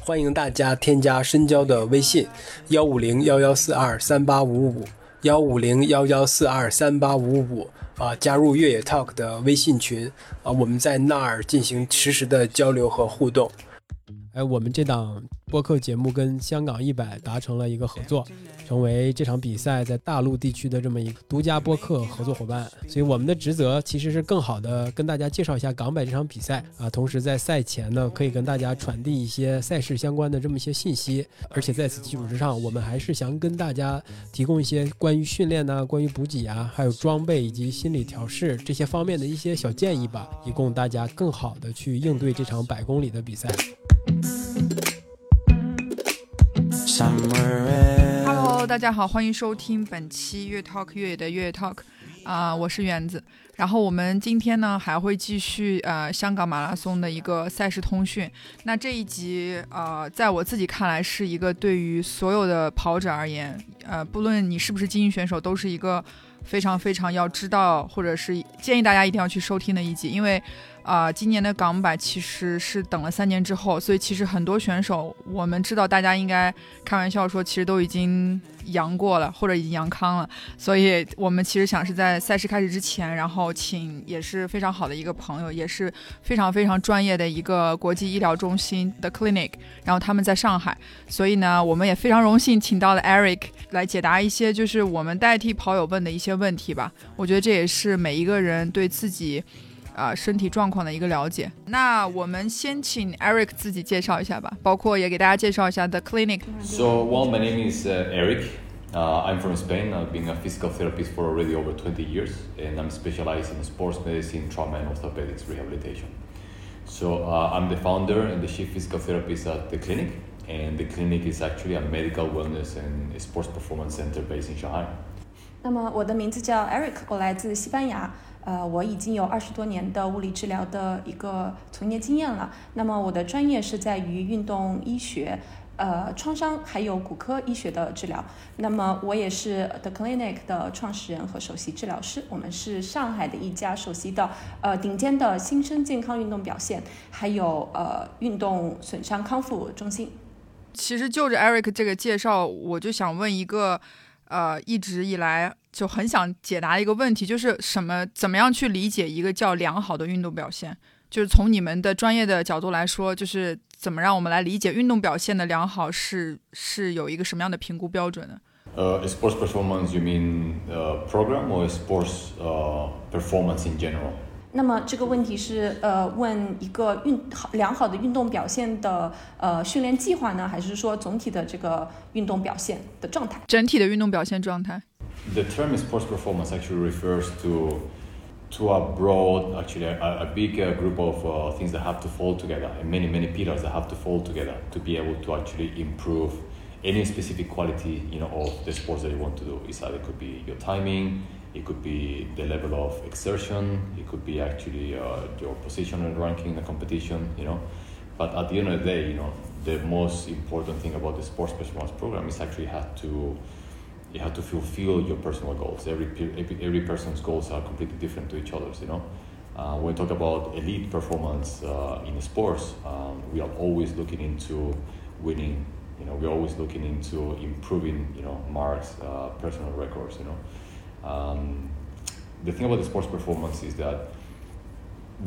欢迎大家添加深交的微信：幺五零幺幺四二三八五五幺五零幺幺四二三八五五啊，加入越野 Talk 的微信群啊，我们在那儿进行实时的交流和互动。哎，我们这档播客节目跟香港一百达成了一个合作，成为这场比赛在大陆地区的这么一个独家播客合作伙伴。所以我们的职责其实是更好的跟大家介绍一下港百这场比赛啊，同时在赛前呢，可以跟大家传递一些赛事相关的这么一些信息。而且在此基础之上，我们还是想跟大家提供一些关于训练呐、关于补给啊、还有装备以及心理调试这些方面的一些小建议吧，以供大家更好的去应对这场百公里的比赛。Hello，大家好，欢迎收听本期越 Talk 越野的越 Talk，啊，我是原子。然后我们今天呢还会继续呃香港马拉松的一个赛事通讯。那这一集呃，在我自己看来是一个对于所有的跑者而言，呃，不论你是不是精英选手，都是一个非常非常要知道或者是建议大家一定要去收听的一集，因为。啊，今年的港百其实是等了三年之后，所以其实很多选手，我们知道大家应该开玩笑说，其实都已经阳过了，或者已经阳康了。所以我们其实想是在赛事开始之前，然后请也是非常好的一个朋友，也是非常非常专业的一个国际医疗中心的 clinic，然后他们在上海，所以呢，我们也非常荣幸请到了 Eric 来解答一些就是我们代替跑友问的一些问题吧。我觉得这也是每一个人对自己。啊，身体状况的一个了解。那我们先请 Eric 自己介绍一下吧，包括也给大家介绍一下 The Clinic。So, well, my name is uh, Eric. Uh, I'm from Spain. I've been a physical therapist for already over 20 years, and I'm specialized in sports medicine, trauma, and orthopedics rehabilitation. So, uh, I'm the founder and the chief physical therapist at the clinic, and the clinic is actually a medical wellness and sports performance center based in Shanghai. 那么我的名字叫 Eric，我来自西班牙。 呃，我已经有二十多年的物理治疗的一个从业经验了。那么我的专业是在于运动医学、呃创伤还有骨科医学的治疗。那么我也是 The Clinic 的创始人和首席治疗师。我们是上海的一家首席的呃顶尖的新生健康运动表现还有呃运动损伤康复中心。其实就着 Eric 这个介绍，我就想问一个呃一直以来。就很想解答一个问题，就是什么怎么样去理解一个叫良好的运动表现？就是从你们的专业的角度来说，就是怎么让我们来理解运动表现的良好是是有一个什么样的评估标准呢？呃，sports performance you mean 呃 program or sports performance in general？那么这个问题是呃问一个运好良好的运动表现的呃训练计划呢，还是说总体的这个运动表现的状态？整体的运动表现状态。The term sports performance actually refers to to a broad, actually a, a big uh, group of uh, things that have to fall together, and many many pillars that have to fall together to be able to actually improve any specific quality, you know, of the sports that you want to do. It's either it could be your timing, it could be the level of exertion, it could be actually uh, your position and ranking in the competition, you know. But at the end of the day, you know, the most important thing about the sports performance program is actually have to you have to fulfill your personal goals. Every, every, every person's goals are completely different to each other's, you know. Uh, when we talk about elite performance uh, in sports, um, we are always looking into winning. You know, we're always looking into improving. You know, marks, uh, personal records. You know, um, the thing about the sports performance is that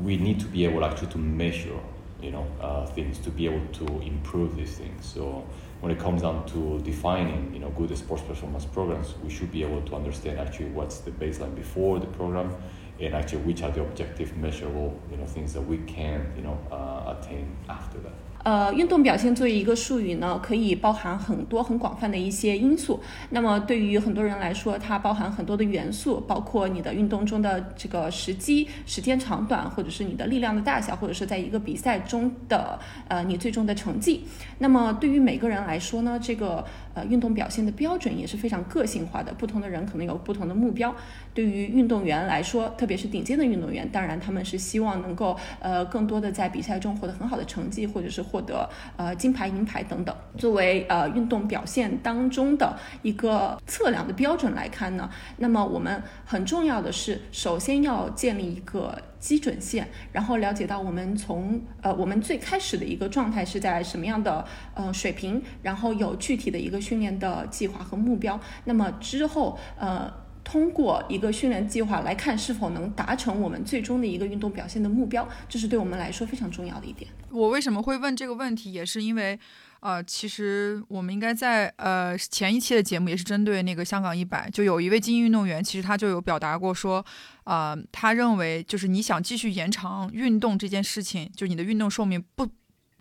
we need to be able actually to measure. You know, uh, things to be able to improve these things. So when it comes down to defining, you know, good sports performance programs, we should be able to understand actually what's the baseline before the program, and actually which are the objective, measurable, you know, things that we can, you know, uh, attain after that. 呃，运动表现作为一个术语呢，可以包含很多很广泛的一些因素。那么对于很多人来说，它包含很多的元素，包括你的运动中的这个时机、时间长短，或者是你的力量的大小，或者是在一个比赛中的呃你最终的成绩。那么对于每个人来说呢，这个。呃运动表现的标准也是非常个性化的，不同的人可能有不同的目标。对于运动员来说，特别是顶尖的运动员，当然他们是希望能够呃更多的在比赛中获得很好的成绩，或者是获得呃金牌、银牌等等。作为呃运动表现当中的一个测量的标准来看呢，那么我们很重要的是，首先要建立一个基准线，然后了解到我们从呃我们最开始的一个状态是在什么样的呃水平，然后有具体的一个训练的计划和目标。那么之后呃。通过一个训练计划来看是否能达成我们最终的一个运动表现的目标，这是对我们来说非常重要的一点。我为什么会问这个问题，也是因为，呃，其实我们应该在呃前一期的节目也是针对那个香港一百，就有一位精英运动员，其实他就有表达过说，呃，他认为就是你想继续延长运动这件事情，就你的运动寿命不，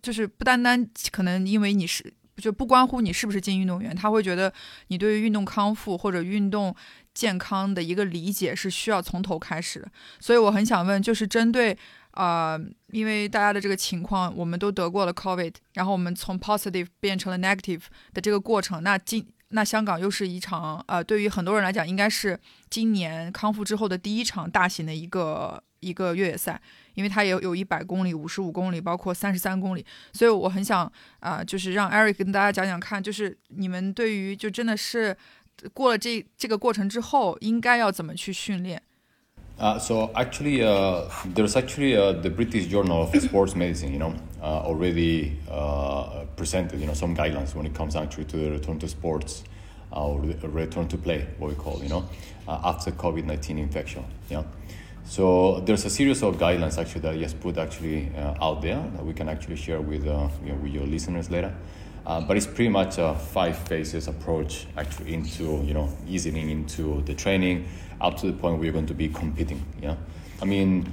就是不单单可能因为你是就不关乎你是不是精英运动员，他会觉得你对于运动康复或者运动。健康的一个理解是需要从头开始的，所以我很想问，就是针对，呃，因为大家的这个情况，我们都得过了 COVID，然后我们从 positive 变成了 negative 的这个过程，那今那香港又是一场，呃，对于很多人来讲，应该是今年康复之后的第一场大型的一个一个越野赛，因为它也有一百公里、五十五公里，包括三十三公里，所以我很想啊，就是让 Eric 跟大家讲讲看，就是你们对于就真的是。过了这这个过程之后，应该要怎么去训练？Uh, so actually, uh, there's actually uh, the British Journal of Sports Medicine, you know, uh, already uh, presented, you know, some guidelines when it comes actually to the return to sports uh, or return to play, what we call, you know, after COVID-19 infection, yeah. So there's a series of guidelines actually that yes put actually out there that we can actually share with you know, with your listeners later. But it's pretty much a five phases approach actually into you know easing into the training up to the point where you're going to be competing. Yeah, I mean,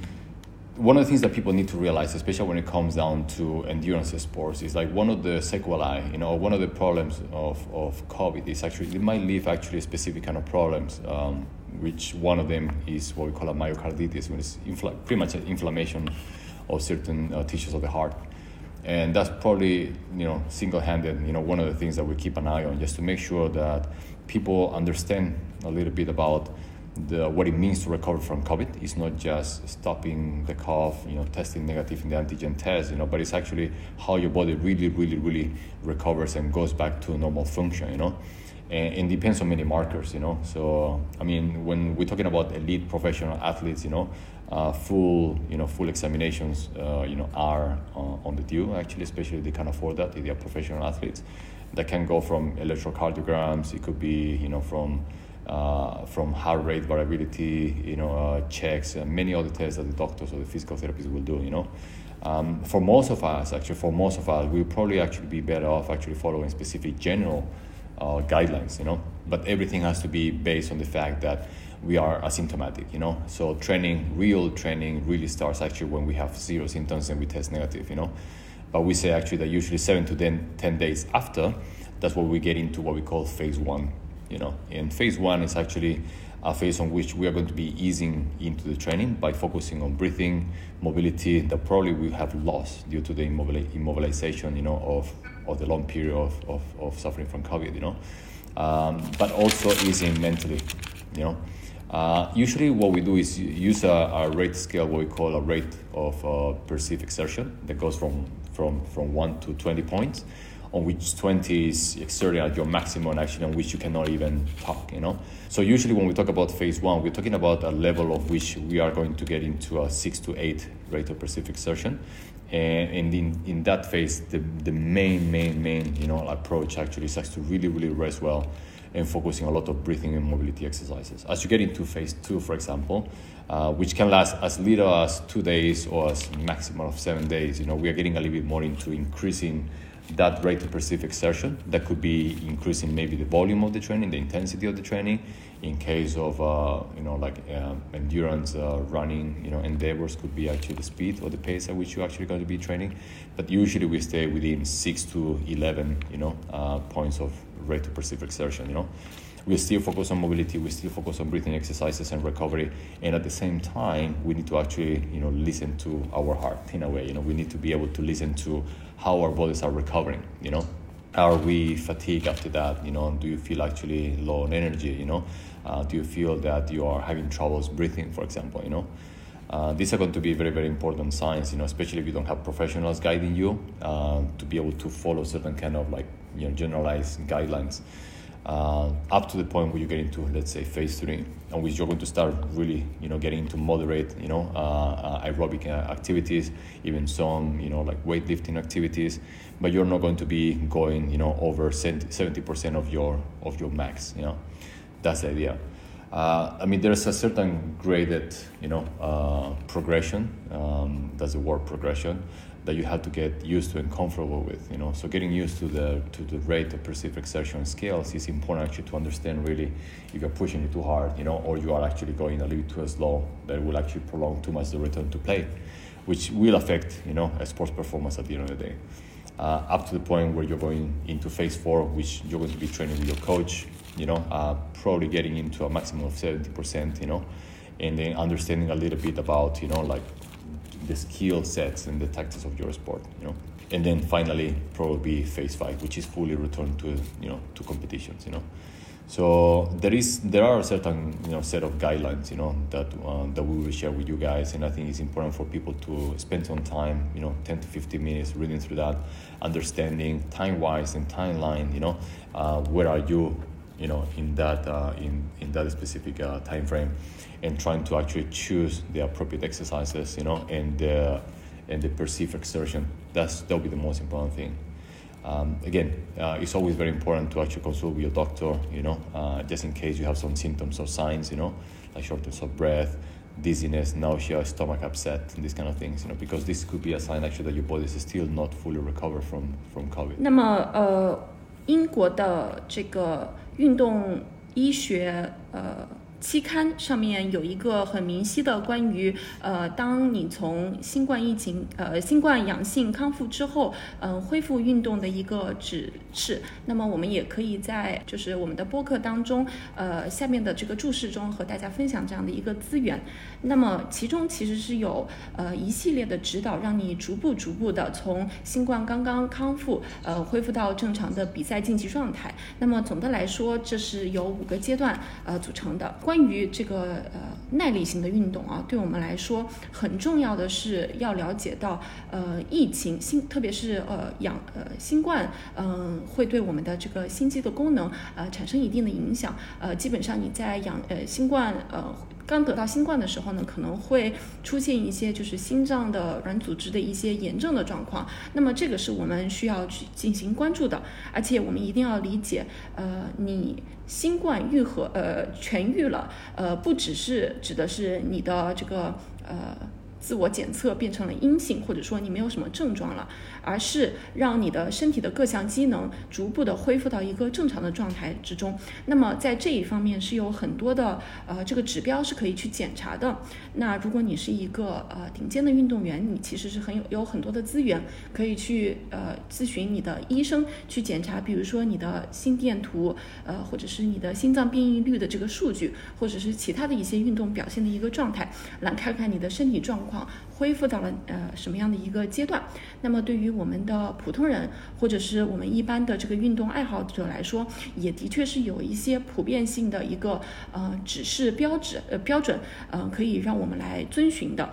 one of the things that people need to realize, especially when it comes down to endurance sports, is like one of the sequelae, you know, one of the problems of, of COVID is actually it might leave actually a specific kind of problems. Um, which one of them is what we call a myocarditis, which is infl- pretty much an inflammation of certain uh, tissues of the heart and that's probably you know single-handed you know one of the things that we keep an eye on just to make sure that people understand a little bit about the, what it means to recover from COVID. It's not just stopping the cough, you know, testing negative in the antigen test, you know, but it's actually how your body really, really, really recovers and goes back to normal function, you know. And it depends on many markers, you know. So, I mean, when we're talking about elite professional athletes, you know, uh, full you know full examinations uh, you know are uh, on the due actually especially they can afford that if they are professional athletes that can go from electrocardiograms it could be you know from uh, from heart rate variability you know uh, checks and many other tests that the doctors or the physical therapists will do you know um, for most of us actually for most of us we'll probably actually be better off actually following specific general uh, guidelines you know but everything has to be based on the fact that we are asymptomatic, you know. So training, real training, really starts actually when we have zero symptoms and we test negative, you know. But we say actually that usually seven to 10, 10 days after, that's what we get into what we call phase one, you know. And phase one is actually a phase on which we are going to be easing into the training by focusing on breathing, mobility that probably we have lost due to the immobilization, you know, of, of the long period of, of, of suffering from COVID, you know. Um, but also easing mentally, you know. Uh, usually, what we do is use a, a, rate scale, what we call a rate of uh, perceived exertion, that goes from, from, from 1 to 20 points, on which 20 is exerting at your maximum, actually, on which you cannot even talk, you know? So, usually, when we talk about phase one, we're talking about a level of which we are going to get into a 6 to 8 rate of perceived exertion. And in, in that phase, the, the main, main, main, you know, approach actually is to really, really rest well and focusing a lot of breathing and mobility exercises. As you get into phase two, for example, uh, which can last as little as two days or as maximum of seven days, you know, we are getting a little bit more into increasing that rate of perceived exertion. That could be increasing maybe the volume of the training, the intensity of the training. In case of uh, you know like uh, endurance uh, running, you know endeavors could be actually the speed or the pace at which you're actually going to be training. But usually we stay within six to eleven, you know, uh, points of rate of perceived exertion, you know. We still focus on mobility, we still focus on breathing exercises and recovery, and at the same time, we need to actually, you know, listen to our heart in a way. You know, we need to be able to listen to how our bodies are recovering. You know, are we fatigued after that? You know, do you feel actually low on energy? You know, uh, do you feel that you are having troubles breathing, for example? You know, uh, these are going to be very very important signs. You know, especially if you don't have professionals guiding you uh, to be able to follow certain kind of like you know generalized guidelines. Uh, up to the point where you get into, let's say, phase three, and which you're going to start really, you know, getting into moderate, you know, uh, uh, aerobic uh, activities, even some, you know, like weightlifting activities, but you're not going to be going, you know, over 70% of your of your max, you know, that's the idea. Uh, I mean, there's a certain graded, you know, uh, progression. Um, that's the word progression that you have to get used to and comfortable with. You know, so getting used to the to the rate of perceived exertion scales is important actually to understand really if you're pushing it too hard, you know, or you are actually going a little too slow that will actually prolong too much the return to play, which will affect you know a sports performance at the end of the day. Uh, up to the point where you're going into phase four, which you're going to be training with your coach, you know, uh, probably getting into a maximum of 70%, you know, and then understanding a little bit about, you know, like the skill sets and the tactics of your sport, you know. And then finally, probably phase five, which is fully returned to, you know, to competitions, you know. So there is there are a certain you know set of guidelines you know that uh, that we will share with you guys, and I think it's important for people to spend some time you know 10 to 15 minutes reading through that, understanding time wise and timeline. You know, uh, where are you you know in that uh, in in that specific uh, time frame, and trying to actually choose the appropriate exercises. You know, and the and the perceived exertion. That's that'll be the most important thing. Um, again, uh, it's always very important to actually consult with your doctor, you know, uh, just in case you have some symptoms or signs, you know, like shortness of breath, dizziness, nausea, stomach upset, and these kind of things, you know, because this could be a sign actually that your body is still not fully recovered from from COVID. 那么，呃，英国的这个运动医学，呃。 期刊上面有一个很明晰的关于，呃，当你从新冠疫情，呃，新冠阳性康复之后，嗯，恢复运动的一个指示。那么我们也可以在就是我们的播客当中，呃，下面的这个注释中和大家分享这样的一个资源。那么其中其实是有呃一系列的指导，让你逐步逐步的从新冠刚刚康复，呃，恢复到正常的比赛竞技状态。那么总的来说，这是由五个阶段呃组成的。关关于这个呃耐力型的运动啊，对我们来说很重要的是要了解到呃疫情新，特别是呃养呃新冠，嗯会对我们的这个心肌的功能呃产生一定的影响。呃，基本上你在养呃新冠呃。刚得到新冠的时候呢，可能会出现一些就是心脏的软组织的一些炎症的状况。那么这个是我们需要去进行关注的，而且我们一定要理解，呃，你新冠愈合呃痊愈了，呃，不只是指的是你的这个呃。自我检测变成了阴性，或者说你没有什么症状了，而是让你的身体的各项机能逐步的恢复到一个正常的状态之中。那么在这一方面是有很多的呃这个指标是可以去检查的。那如果你是一个呃顶尖的运动员，你其实是很有有很多的资源可以去呃咨询你的医生去检查，比如说你的心电图，呃或者是你的心脏变异率的这个数据，或者是其他的一些运动表现的一个状态，来看看你的身体状况。恢复到了呃什么样的一个阶段？那么对于我们的普通人或者是我们一般的这个运动爱好者来说，也的确是有一些普遍性的一个呃指示标志呃标准呃可以让我们来遵循的。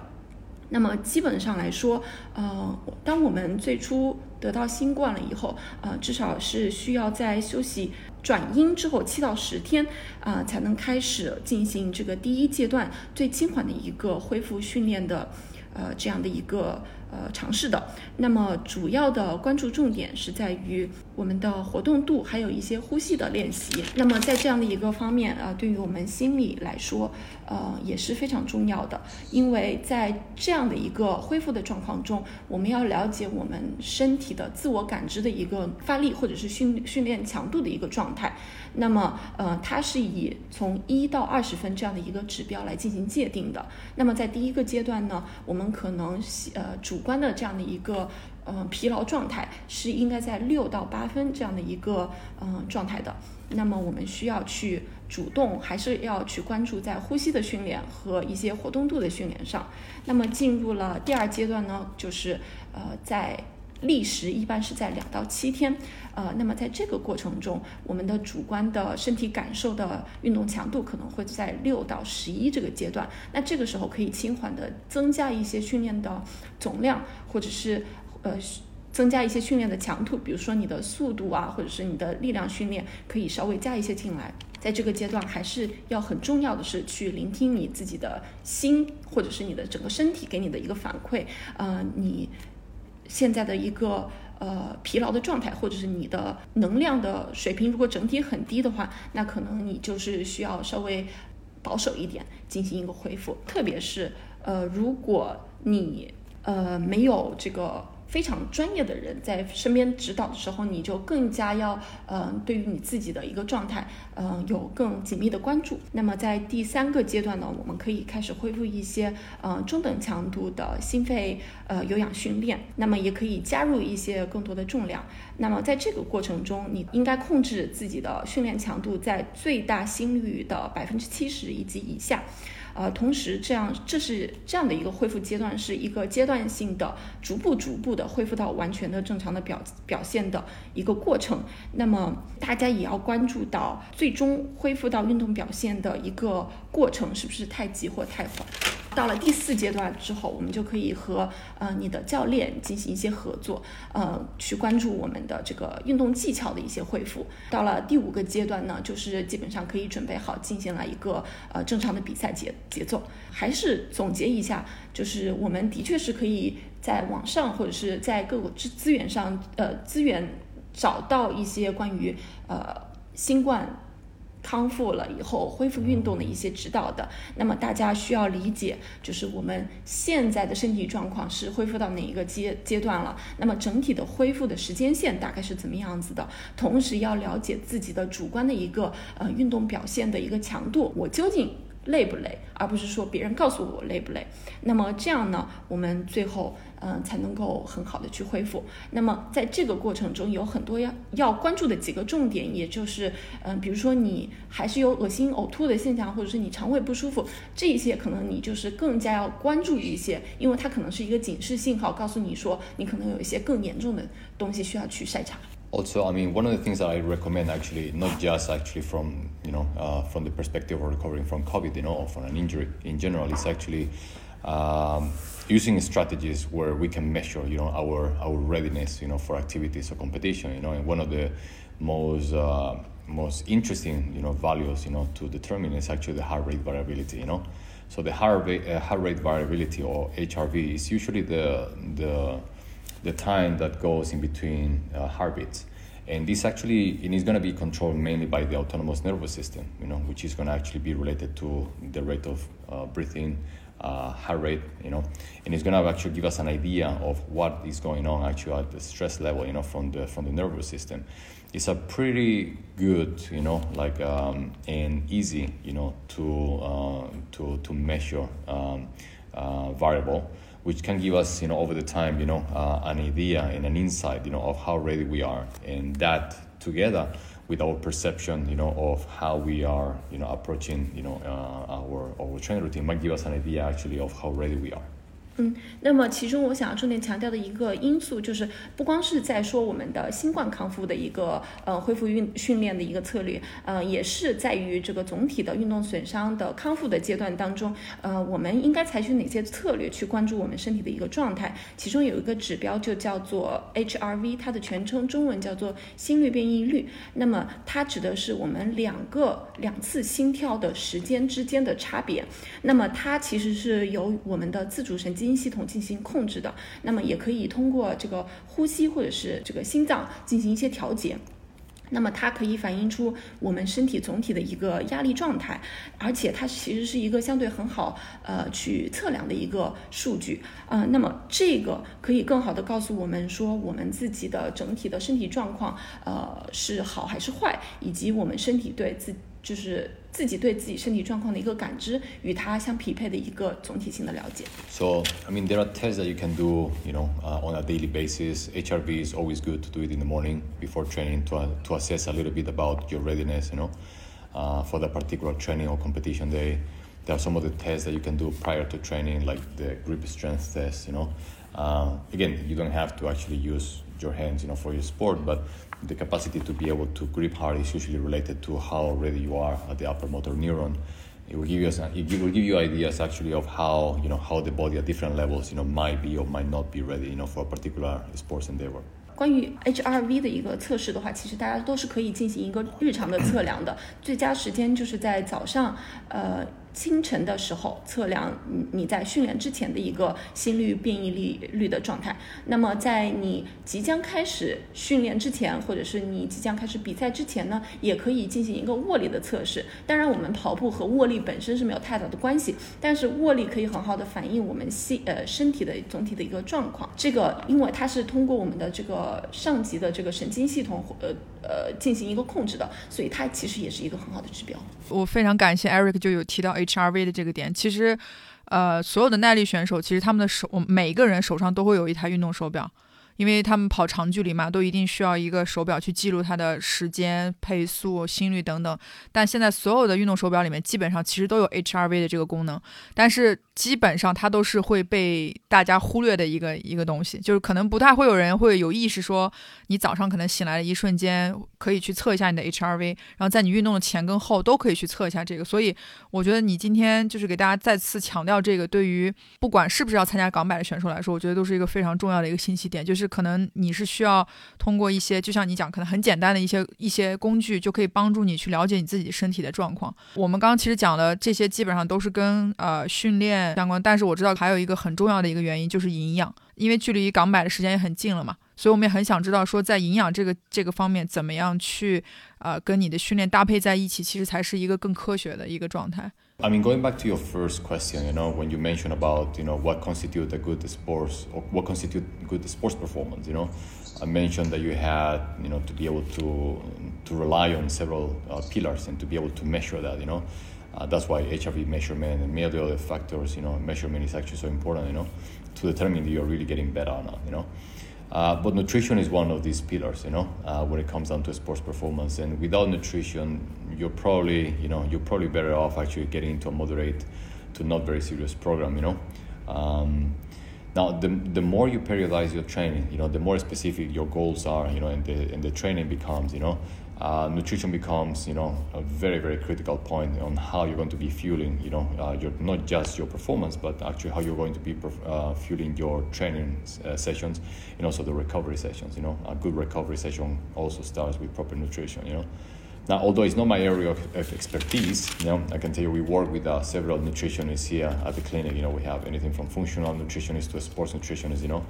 那么基本上来说，呃，当我们最初得到新冠了以后，呃，至少是需要在休息转阴之后七到十天，啊，才能开始进行这个第一阶段最轻缓的一个恢复训练的，呃，这样的一个。呃，尝试的。那么主要的关注重点是在于我们的活动度，还有一些呼吸的练习。那么在这样的一个方面啊，对于我们心理来说，呃，也是非常重要的。因为在这样的一个恢复的状况中，我们要了解我们身体的自我感知的一个发力或者是训训练强度的一个状态。那么，呃，它是以从一到二十分这样的一个指标来进行界定的。那么在第一个阶段呢，我们可能呃主观的这样的一个呃疲劳状态是应该在六到八分这样的一个嗯状态的。那么我们需要去主动，还是要去关注在呼吸的训练和一些活动度的训练上。那么进入了第二阶段呢，就是呃在历时一般是在两到七天。呃，那么在这个过程中，我们的主观的身体感受的运动强度可能会在六到十一这个阶段。那这个时候可以轻缓的增加一些训练的总量，或者是呃增加一些训练的强度，比如说你的速度啊，或者是你的力量训练，可以稍微加一些进来。在这个阶段，还是要很重要的是去聆听你自己的心，或者是你的整个身体给你的一个反馈。呃，你现在的一个呃疲劳的状态，或者是你的能量的水平，如果整体很低的话，那可能你就是需要稍微保守一点进行一个恢复。特别是呃，如果你呃没有这个。非常专业的人在身边指导的时候，你就更加要，嗯，对于你自己的一个状态，嗯，有更紧密的关注。那么在第三个阶段呢，我们可以开始恢复一些，呃，中等强度的心肺，呃，有氧训练。那么也可以加入一些更多的重量。那么在这个过程中，你应该控制自己的训练强度在最大心率的百分之七十以及以下。呃，同时这样，这是这样的一个恢复阶段，是一个阶段性的、逐步逐步的恢复到完全的正常的表表现的一个过程。那么大家也要关注到，最终恢复到运动表现的一个过程是不是太急或太缓。到了第四阶段之后，我们就可以和呃你的教练进行一些合作，呃，去关注我们的这个运动技巧的一些恢复。到了第五个阶段呢，就是基本上可以准备好进行了一个呃正常的比赛节节奏。还是总结一下，就是我们的确是可以在网上或者是在各个资资源上呃资源找到一些关于呃新冠。康复了以后恢复运动的一些指导的，那么大家需要理解，就是我们现在的身体状况是恢复到哪一个阶阶段了，那么整体的恢复的时间线大概是怎么样子的？同时要了解自己的主观的一个呃运动表现的一个强度，我究竟。累不累，而不是说别人告诉我累不累。那么这样呢，我们最后嗯才能够很好的去恢复。那么在这个过程中，有很多要要关注的几个重点，也就是嗯，比如说你还是有恶心呕吐的现象，或者是你肠胃不舒服，这一些可能你就是更加要关注一些，因为它可能是一个警示信号，告诉你说你可能有一些更严重的东西需要去筛查。Also, I mean, one of the things that I recommend actually, not just actually from you know uh, from the perspective of recovering from COVID, you know, or from an injury in general, is actually um, using strategies where we can measure, you know, our our readiness, you know, for activities or competition. You know, and one of the most uh, most interesting, you know, values, you know, to determine is actually the heart rate variability. You know, so the heart rate, uh, heart rate variability or HRV is usually the the the time that goes in between uh, heartbeats. And this actually it is going to be controlled mainly by the autonomous nervous system, you know, which is going to actually be related to the rate of uh, breathing, uh, heart rate, you know, and it's going to actually give us an idea of what is going on actually at the stress level, you know, from the from the nervous system. It's a pretty good, you know, like um, and easy, you know, to uh, to to measure um, uh, variable which can give us, you know, over the time, you know, uh, an idea and an insight, you know, of how ready we are, and that together with our perception, you know, of how we are, you know, approaching, you know, uh, our our training routine might give us an idea actually of how ready we are. 嗯，那么其中我想要重点强调的一个因素，就是不光是在说我们的新冠康复的一个呃恢复运训练的一个策略，呃，也是在于这个总体的运动损伤的康复的阶段当中，呃，我们应该采取哪些策略去关注我们身体的一个状态？其中有一个指标就叫做 HRV，它的全称中文叫做心率变异率。那么它指的是我们两个两次心跳的时间之间的差别。那么它其实是由我们的自主神经。基因系统进行控制的，那么也可以通过这个呼吸或者是这个心脏进行一些调节，那么它可以反映出我们身体总体的一个压力状态，而且它其实是一个相对很好呃去测量的一个数据。呃，那么这个可以更好的告诉我们说我们自己的整体的身体状况呃是好还是坏，以及我们身体对自就是自己对自己身体状况的一个感知，与它相匹配的一个总体性的了解。So I mean, there are tests that you can do, you know, uh, on a daily basis. HRV is always good to do it in the morning before training to uh, to assess a little bit about your readiness, you know, uh, for that particular training or competition day. There are some of the tests that you can do prior to training, like the grip strength test, you know. Uh, again, you don't have to actually use your hands, you know, for your sport, but the capacity to be able to grip hard is usually related to how ready you are at the upper motor neuron. It will give you it will give you ideas actually of how you know how the body at different levels you know might be or might not be ready you know for a particular sports endeavor. 关于 HRV 的一个测试的话，其实大家都是可以进行一个日常的测量的。最佳时间就是在早上，呃。 清晨的时候测量你你在训练之前的一个心率变异率率的状态。那么在你即将开始训练之前，或者是你即将开始比赛之前呢，也可以进行一个握力的测试。当然，我们跑步和握力本身是没有太大的关系，但是握力可以很好的反映我们系呃身体的总体的一个状况。这个因为它是通过我们的这个上级的这个神经系统呃呃进行一个控制的，所以它其实也是一个很好的指标。我非常感谢 Eric 就有提到。HRV 的这个点，其实，呃，所有的耐力选手，其实他们的手，每一个人手上都会有一台运动手表。因为他们跑长距离嘛，都一定需要一个手表去记录他的时间、配速、心率等等。但现在所有的运动手表里面，基本上其实都有 HRV 的这个功能，但是基本上它都是会被大家忽略的一个一个东西，就是可能不太会有人会有意识说，你早上可能醒来的一瞬间可以去测一下你的 HRV，然后在你运动的前跟后都可以去测一下这个。所以我觉得你今天就是给大家再次强调这个，对于不管是不是要参加港百的选手来说，我觉得都是一个非常重要的一个信息点，就是。可能你是需要通过一些，就像你讲，可能很简单的一些一些工具，就可以帮助你去了解你自己身体的状况。我们刚刚其实讲的这些，基本上都是跟呃训练相关，但是我知道还有一个很重要的一个原因就是营养，因为距离港百的时间也很近了嘛，所以我们也很想知道说，在营养这个这个方面，怎么样去呃跟你的训练搭配在一起，其实才是一个更科学的一个状态。I mean, going back to your first question, you know, when you mentioned about, you know, what constitute a good sports or what constitute good sports performance, you know, I mentioned that you had, you know, to be able to to rely on several uh, pillars and to be able to measure that, you know. Uh, that's why HRV measurement and many other factors, you know, measurement is actually so important, you know, to determine that you're really getting better or not, you know. Uh, but nutrition is one of these pillars, you know, uh, when it comes down to sports performance. And without nutrition, you're probably, you know, you're probably better off actually getting into a moderate to not very serious program, you know. Um, now, the, the more you periodize your training, you know, the more specific your goals are, you know, and the, and the training becomes, you know, uh, nutrition becomes you know a very very critical point on how you're going to be fueling you know uh, your not just your performance but actually how you're going to be uh, fueling your training uh, sessions and also the recovery sessions you know. A good recovery session also starts with proper nutrition you know. Now although it's not my area of, of expertise you know i can tell you we work with uh, several nutritionists here at the clinic. You know we have anything from functional nutritionists to sports nutritionists you know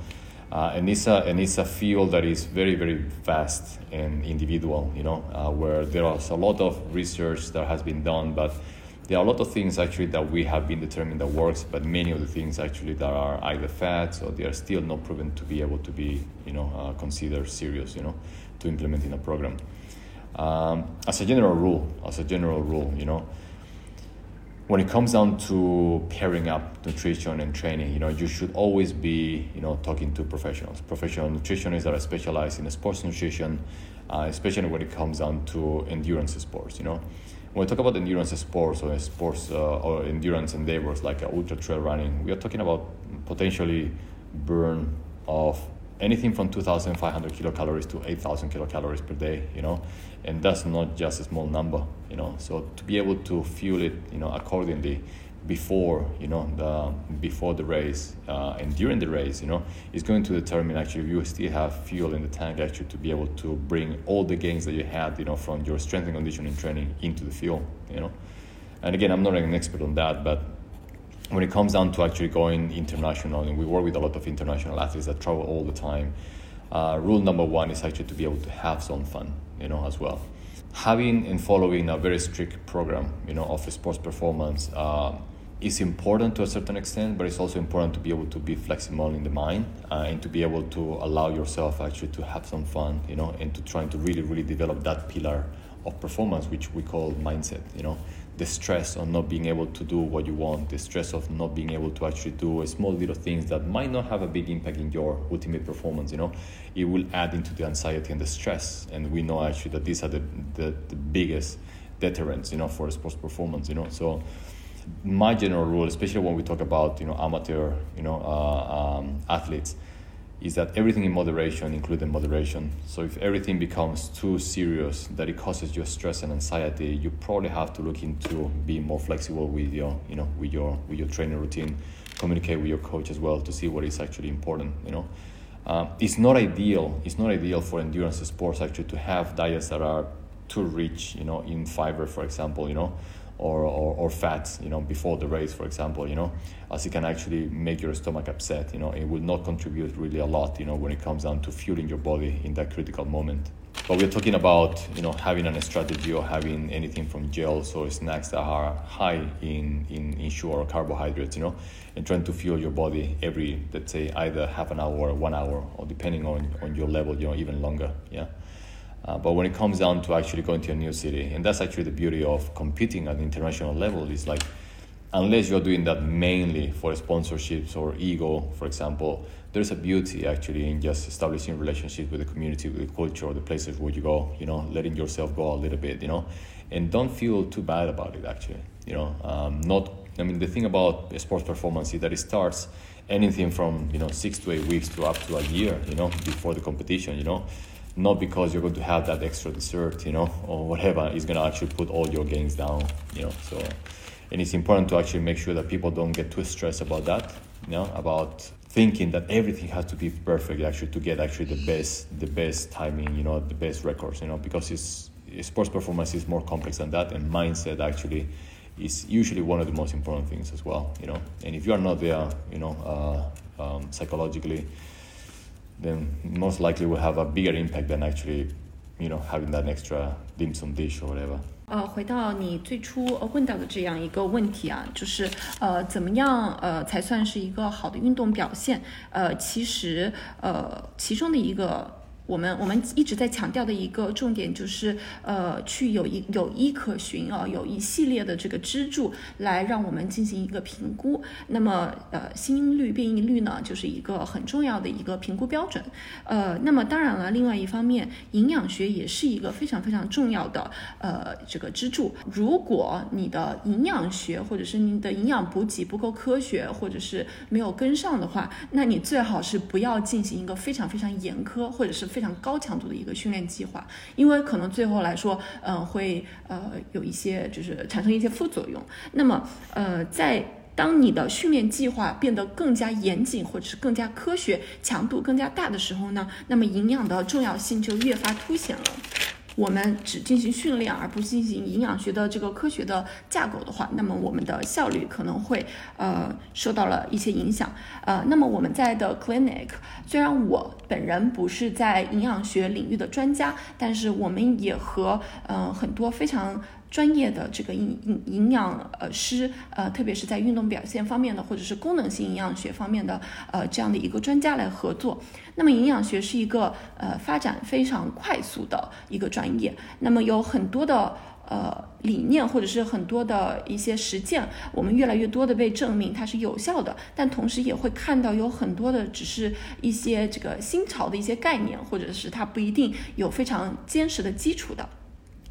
uh, and it's a and it's a field that is very very vast and individual you know uh, where there is a lot of research that has been done but there are a lot of things actually that we have been determined that works but many of the things actually that are either fats or they are still not proven to be able to be you know uh, considered serious you know to implement in a program. Um, as a general rule as a general rule you know when it comes down to pairing up nutrition and training, you know, you should always be, you know, talking to professionals, professional nutritionists that are specialized in sports nutrition, uh, especially when it comes down to endurance sports. You know, when we talk about endurance sports or sports uh, or endurance endeavors like uh, ultra trail running, we are talking about potentially burn of anything from 2,500 kilocalories to 8,000 kilocalories per day, you know, and that's not just a small number, you know. So to be able to fuel it, you know, accordingly before, you know, the before the race uh, and during the race, you know, is going to determine actually if you still have fuel in the tank actually to be able to bring all the gains that you had, you know, from your strength and conditioning training into the fuel, you know. And again, I'm not an expert on that, but when it comes down to actually going international, and we work with a lot of international athletes that travel all the time, uh, rule number one is actually to be able to have some fun, you know, as well. Having and following a very strict program, you know, of sports performance uh, is important to a certain extent, but it's also important to be able to be flexible in the mind uh, and to be able to allow yourself actually to have some fun, you know, and to trying to really, really develop that pillar of performance, which we call mindset, you know the stress of not being able to do what you want, the stress of not being able to actually do a small little things that might not have a big impact in your ultimate performance, you know, it will add into the anxiety and the stress. And we know actually that these are the, the, the biggest deterrents, you know, for sports performance, you know. So my general rule, especially when we talk about you know amateur you know uh, um, athletes, is that everything in moderation, including moderation. So if everything becomes too serious that it causes you stress and anxiety, you probably have to look into being more flexible with your you know with your with your training routine, communicate with your coach as well to see what is actually important. You know. Um, it's not ideal. It's not ideal for endurance sports actually to have diets that are too rich, you know, in fiber, for example, you know, or, or, or fats, you know, before the race, for example, you know, as it can actually make your stomach upset, you know, it will not contribute really a lot, you know, when it comes down to fueling your body in that critical moment. But we're talking about, you know, having a strategy or having anything from gels or snacks that are high in, in, in sugar or carbohydrates, you know, and trying to fuel your body every, let's say, either half an hour or one hour, or depending on, on your level, you know, even longer, yeah. Uh, but when it comes down to actually going to a new city, and that's actually the beauty of competing at the international level, is like unless you're doing that mainly for sponsorships or ego, for example, there's a beauty actually in just establishing relationships with the community, with the culture, the places where you go. You know, letting yourself go a little bit. You know, and don't feel too bad about it. Actually, you know, um, not. I mean, the thing about sports performance is that it starts anything from you know six to eight weeks to up to a year. You know, before the competition. You know not because you're going to have that extra dessert, you know, or whatever is going to actually put all your gains down, you know. So, and it's important to actually make sure that people don't get too stressed about that, you know, about thinking that everything has to be perfect actually to get actually the best, the best timing, you know, the best records, you know, because it's sports performance is more complex than that, and mindset actually is usually one of the most important things as well, you know. And if you are not there, you know, uh, um, psychologically then most likely will have a bigger impact than actually, you know, having that extra dim sum dish or whatever. 呃，回到你最初呃问到的这样一个问题啊，就是呃怎么样呃才算是一个好的运动表现？呃，其实呃其中的一个。我们我们一直在强调的一个重点就是，呃，去有一有依可循啊，有一系列的这个支柱来让我们进行一个评估。那么，呃，心率、变异率呢，就是一个很重要的一个评估标准。呃，那么当然了，另外一方面，营养学也是一个非常非常重要的呃这个支柱。如果你的营养学或者是你的营养补给不够科学，或者是没有跟上的话，那你最好是不要进行一个非常非常严苛或者是。非常高强度的一个训练计划，因为可能最后来说，嗯，会呃有一些就是产生一些副作用。那么，呃，在当你的训练计划变得更加严谨或者是更加科学、强度更加大的时候呢，那么营养的重要性就越发凸显了。我们只进行训练而不进行营养学的这个科学的架构的话，那么我们的效率可能会呃受到了一些影响。呃，那么我们在的 clinic，虽然我本人不是在营养学领域的专家，但是我们也和呃很多非常。专业的这个营营营养呃师呃，特别是在运动表现方面的，或者是功能性营养学方面的呃这样的一个专家来合作。那么营养学是一个呃发展非常快速的一个专业，那么有很多的呃理念或者是很多的一些实践，我们越来越多的被证明它是有效的，但同时也会看到有很多的只是一些这个新潮的一些概念，或者是它不一定有非常坚实的基础的。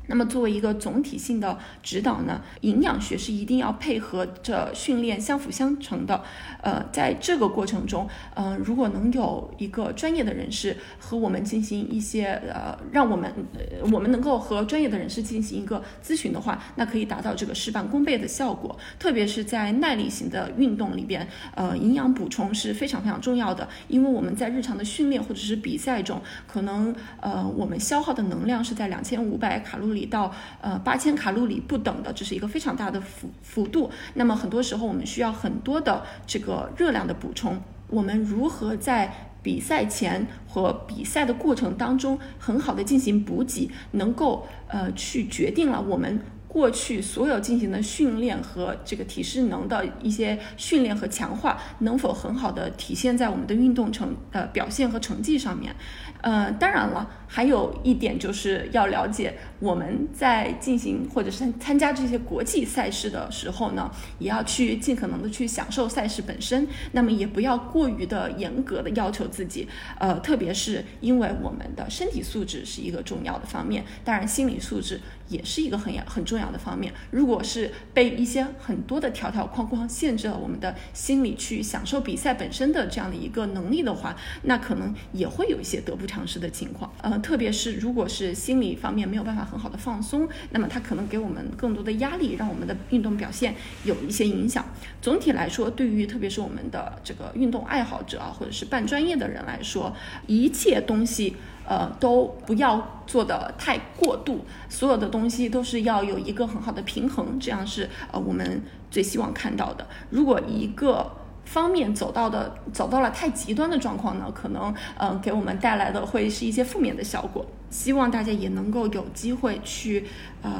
那么作为一个总体性的指导呢，营养学是一定要配合着训练相辅相成的。呃，在这个过程中，呃，如果能有一个专业的人士和我们进行一些呃，让我们呃，我们能够和专业的人士进行一个咨询的话，那可以达到这个事半功倍的效果。特别是在耐力型的运动里边，呃，营养补充是非常非常重要的，因为我们在日常的训练或者是比赛中，可能呃，我们消耗的能量是在两千五百卡路里。到呃八千卡路里不等的，这是一个非常大的幅幅度。那么很多时候我们需要很多的这个热量的补充。我们如何在比赛前和比赛的过程当中很好的进行补给，能够呃去决定了我们。过去所有进行的训练和这个体适能的一些训练和强化，能否很好的体现在我们的运动成呃表现和成绩上面？呃，当然了，还有一点就是要了解我们在进行或者是参加这些国际赛事的时候呢，也要去尽可能的去享受赛事本身，那么也不要过于的严格的要求自己，呃，特别是因为我们的身体素质是一个重要的方面，当然心理素质也是一个很很重。要的方面。如果是被一些很多的条条框框限制了我们的心理去享受比赛本身的这样的一个能力的话，那可能也会有一些得不偿失的情况。呃，特别是如果是心理方面没有办法很好的放松，那么它可能给我们更多的压力，让我们的运动表现有一些影响。总体来说，对于特别是我们的这个运动爱好者啊，或者是半专业的人来说，一切东西。呃，都不要做的太过度，所有的东西都是要有一个很好的平衡，这样是呃我们最希望看到的。如果一个方面走到的走到了太极端的状况呢，可能呃给我们带来的会是一些负面的效果。希望大家也能够有机会去呃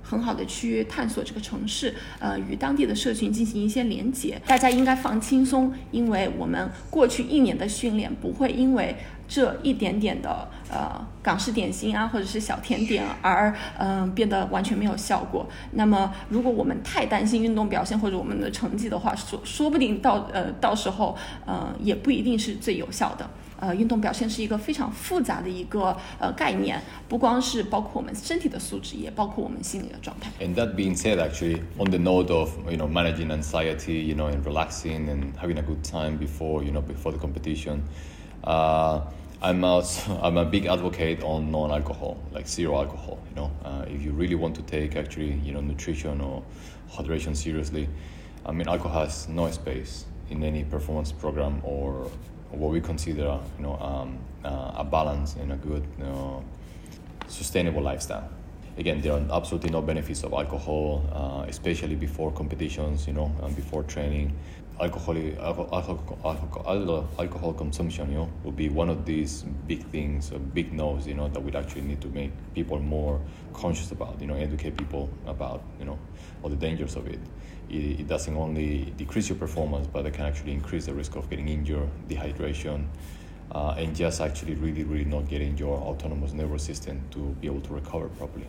很好的去探索这个城市，呃与当地的社群进行一些连接。大家应该放轻松，因为我们过去一年的训练不会因为。这一点点的呃港式点心啊，或者是小甜点，而嗯变得完全没有效果。那么，如果我们太担心运动表现或者我们的成绩的话，说说不定到呃到时候呃也不一定是最有效的。呃，运动表现是一个非常复杂的一个呃概念，不光是包括我们身体的素质，也包括我们心理的状态。And that being said, actually, on the note of you know managing anxiety, you know, and relaxing and having a good time before you know before the competition. Uh, I'm a, I'm a big advocate on non-alcohol, like zero alcohol. You know, uh, if you really want to take actually, you know, nutrition or hydration seriously, I mean, alcohol has no space in any performance program or what we consider, you know, um, uh, a balance and a good, you know, sustainable lifestyle. Again, there are absolutely no benefits of alcohol, uh, especially before competitions, you know, and before training alcohol, alcohol, alcohol, alcohol consumption, you know, would be one of these big things, uh, big no's, you know, that we actually need to make people more conscious about, you know, educate people about, you know, all the dangers of it. It, it doesn't only decrease your performance, but it can actually increase the risk of getting injured, dehydration, uh, and just actually really, really not getting your autonomous nervous system to be able to recover properly.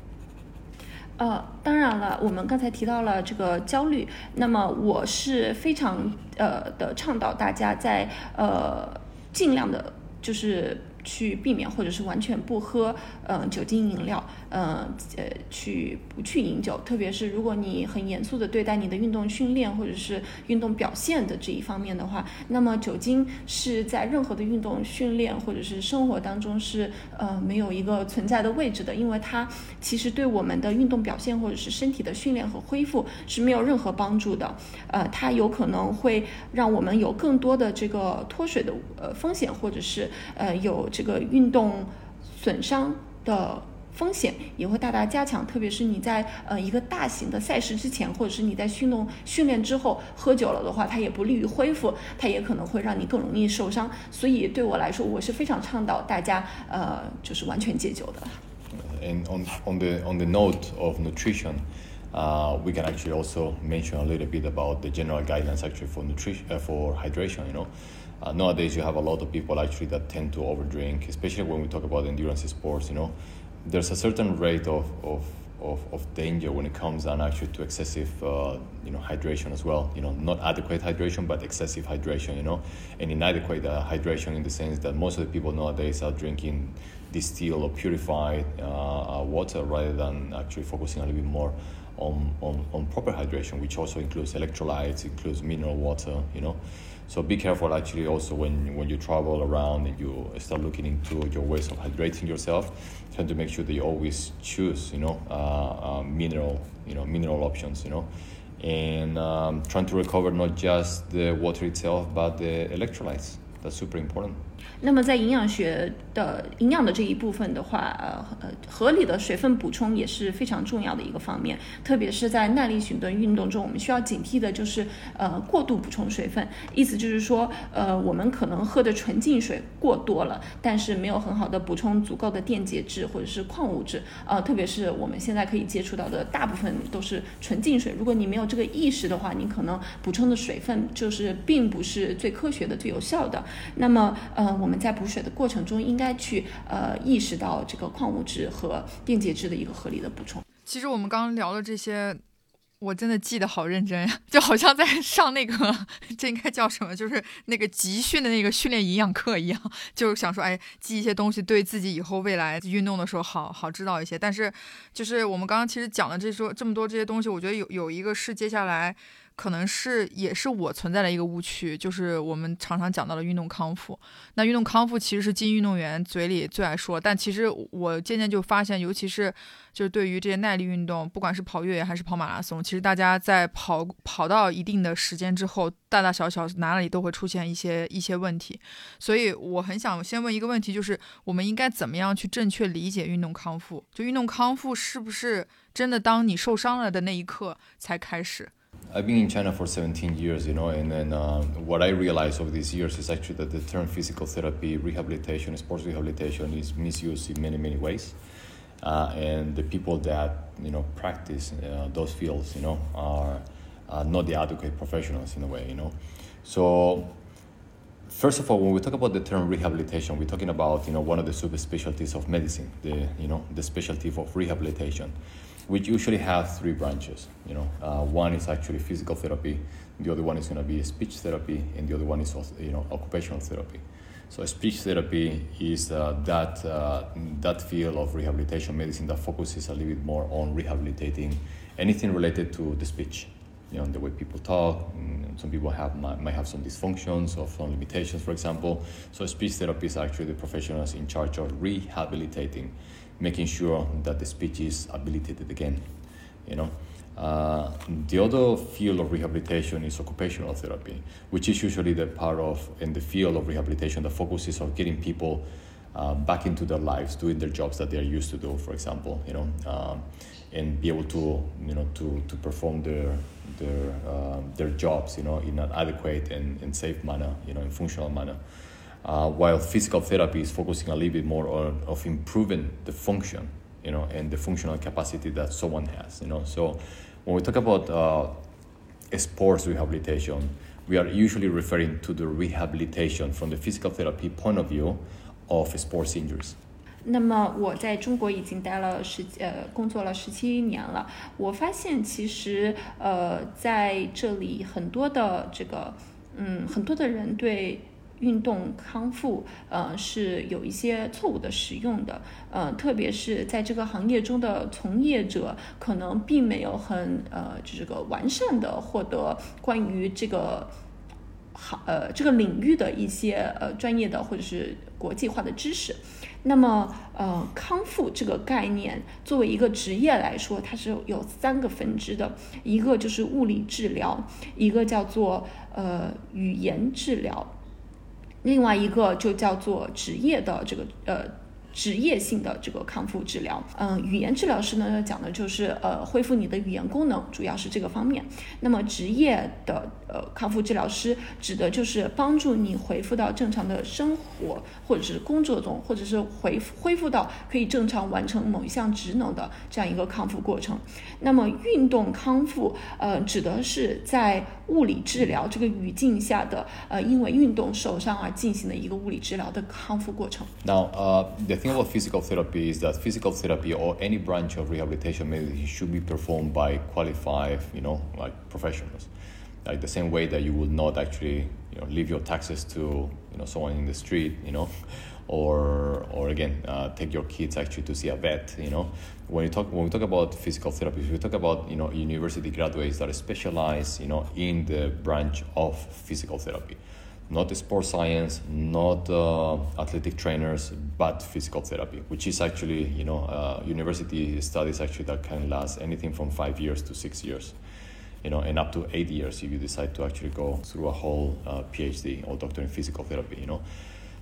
呃，当然了，我们刚才提到了这个焦虑，那么我是非常呃的倡导大家在呃尽量的，就是去避免或者是完全不喝嗯酒精饮料。呃呃，去不去饮酒，特别是如果你很严肃的对待你的运动训练或者是运动表现的这一方面的话，那么酒精是在任何的运动训练或者是生活当中是呃没有一个存在的位置的，因为它其实对我们的运动表现或者是身体的训练和恢复是没有任何帮助的。呃，它有可能会让我们有更多的这个脱水的呃风险，或者是呃有这个运动损伤的。风险也会大大加强，特别是你在呃一个大型的赛事之前，或者是你在运动训练之后喝酒了的话，它也不利于恢复，它也可能会让你更容易受伤。所以对我来说，我是非常倡导大家呃就是完全戒酒的。And on on the on the note of nutrition, uh, we can actually also mention a little bit about the general guidelines actually for nutrition uh, for hydration. You know. Uh, nowadays, you have a lot of people actually that tend to overdrink, especially when we talk about endurance sports. You know, there's a certain rate of, of, of, of, danger when it comes down actually to excessive uh, you know hydration as well. You know not adequate hydration but excessive hydration you know. And inadequate uh, hydration in the sense that most of the people nowadays are drinking distilled or purified uh, uh water rather than actually focusing a little bit more on, on, on proper hydration which also includes electrolytes includes mineral water you know so be careful actually also when, when you travel around and you start looking into your ways of hydrating yourself, trying to make sure that you always choose, you know, uh, uh, mineral, you know, mineral options, you know, and um, trying to recover not just the water itself but the electrolytes. That's super important. 那么在营养学的营养的这一部分的话，呃呃，合理的水分补充也是非常重要的一个方面，特别是在耐力型的运动中，我们需要警惕的就是呃过度补充水分。意思就是说，呃，我们可能喝的纯净水过多了，但是没有很好的补充足够的电解质或者是矿物质。呃，特别是我们现在可以接触到的大部分都是纯净水。如果你没有这个意识的话，你可能补充的水分就是并不是最科学的、最有效的。那么，呃，我。我们在补水的过程中，应该去呃意识到这个矿物质和电解质的一个合理的补充。其实我们刚刚聊的这些，我真的记得好认真呀，就好像在上那个，这应该叫什么？就是那个集训的那个训练营养课一样，就是想说，哎，记一些东西，对自己以后未来运动的时候好好知道一些。但是，就是我们刚刚其实讲的这说这么多这些东西，我觉得有有一个是接下来。可能是也是我存在的一个误区，就是我们常常讲到的运动康复。那运动康复其实是进运动员嘴里最爱说，但其实我渐渐就发现，尤其是就是对于这些耐力运动，不管是跑越野还是跑马拉松，其实大家在跑跑到一定的时间之后，大大小小哪里都会出现一些一些问题。所以我很想先问一个问题，就是我们应该怎么样去正确理解运动康复？就运动康复是不是真的当你受伤了的那一刻才开始？I've been in China for 17 years, you know, and then uh, what I realized over these years is actually that the term physical therapy, rehabilitation, sports rehabilitation is misused in many, many ways. Uh, and the people that, you know, practice uh, those fields, you know, are not the adequate professionals in a way, you know. So, first of all, when we talk about the term rehabilitation, we're talking about, you know, one of the subspecialties of medicine, the, you know, the specialty of rehabilitation which usually have three branches. You know, uh, one is actually physical therapy, the other one is going to be speech therapy, and the other one is you know occupational therapy. So speech therapy is uh, that uh, that field of rehabilitation medicine that focuses a little bit more on rehabilitating anything related to the speech. You know, the way people talk. Mm, some people have might have some dysfunctions or some limitations, for example. So speech therapy is actually the professionals in charge of rehabilitating making sure that the speech is habilitated again. You know, uh, the other field of rehabilitation is occupational therapy, which is usually the part of in the field of rehabilitation that focuses on getting people uh, back into their lives, doing their jobs that they are used to do, for example, you know, um, and be able to, you know, to, to perform their their uh, their jobs, you know, in an adequate and, and safe manner, you know, in functional manner uh, while physical therapy is focusing a little bit more on of improving the function, you know, and the functional capacity that someone has, you know. So when we talk about uh, sports rehabilitation, we are usually referring to the rehabilitation from the physical therapy point of view of sports injuries. 那么我在中国已经待了十呃工作了十七年了，我发现其实呃在这里很多的这个嗯很多的人对 运动康复，呃，是有一些错误的使用的，呃，特别是在这个行业中的从业者，可能并没有很呃，这个完善的获得关于这个行呃这个领域的一些呃专业的或者是国际化的知识。那么，呃，康复这个概念作为一个职业来说，它是有三个分支的，一个就是物理治疗，一个叫做呃语言治疗。另外一个就叫做职业的这个呃职业性的这个康复治疗，嗯，语言治疗师呢要讲的就是呃恢复你的语言功能，主要是这个方面。那么职业的。呃，康复治疗师指的就是帮助你恢复到正常的生活，或者是工作中，或者是恢复恢复到可以正常完成某一项职能的这样一个康复过程。那么运动康复，呃，指的是在物理治疗这个语境下的，呃，因为运动受伤而进行的一个物理治疗的康复过程。Now, uh, thing about physical therapy is that physical therapy or any branch of rehabilitation medicine should be performed by qualified, you know, like professionals. like the same way that you would not actually you know leave your taxes to you know someone in the street you know or or again uh, take your kids actually to see a vet you know when you talk when we talk about physical therapy we talk about you know university graduates that specialize you know in the branch of physical therapy not sports science not uh, athletic trainers but physical therapy which is actually you know uh, university studies actually that can last anything from five years to six years you know, and up to eight years if you decide to actually go through a whole uh, PhD or doctor in physical therapy, you know.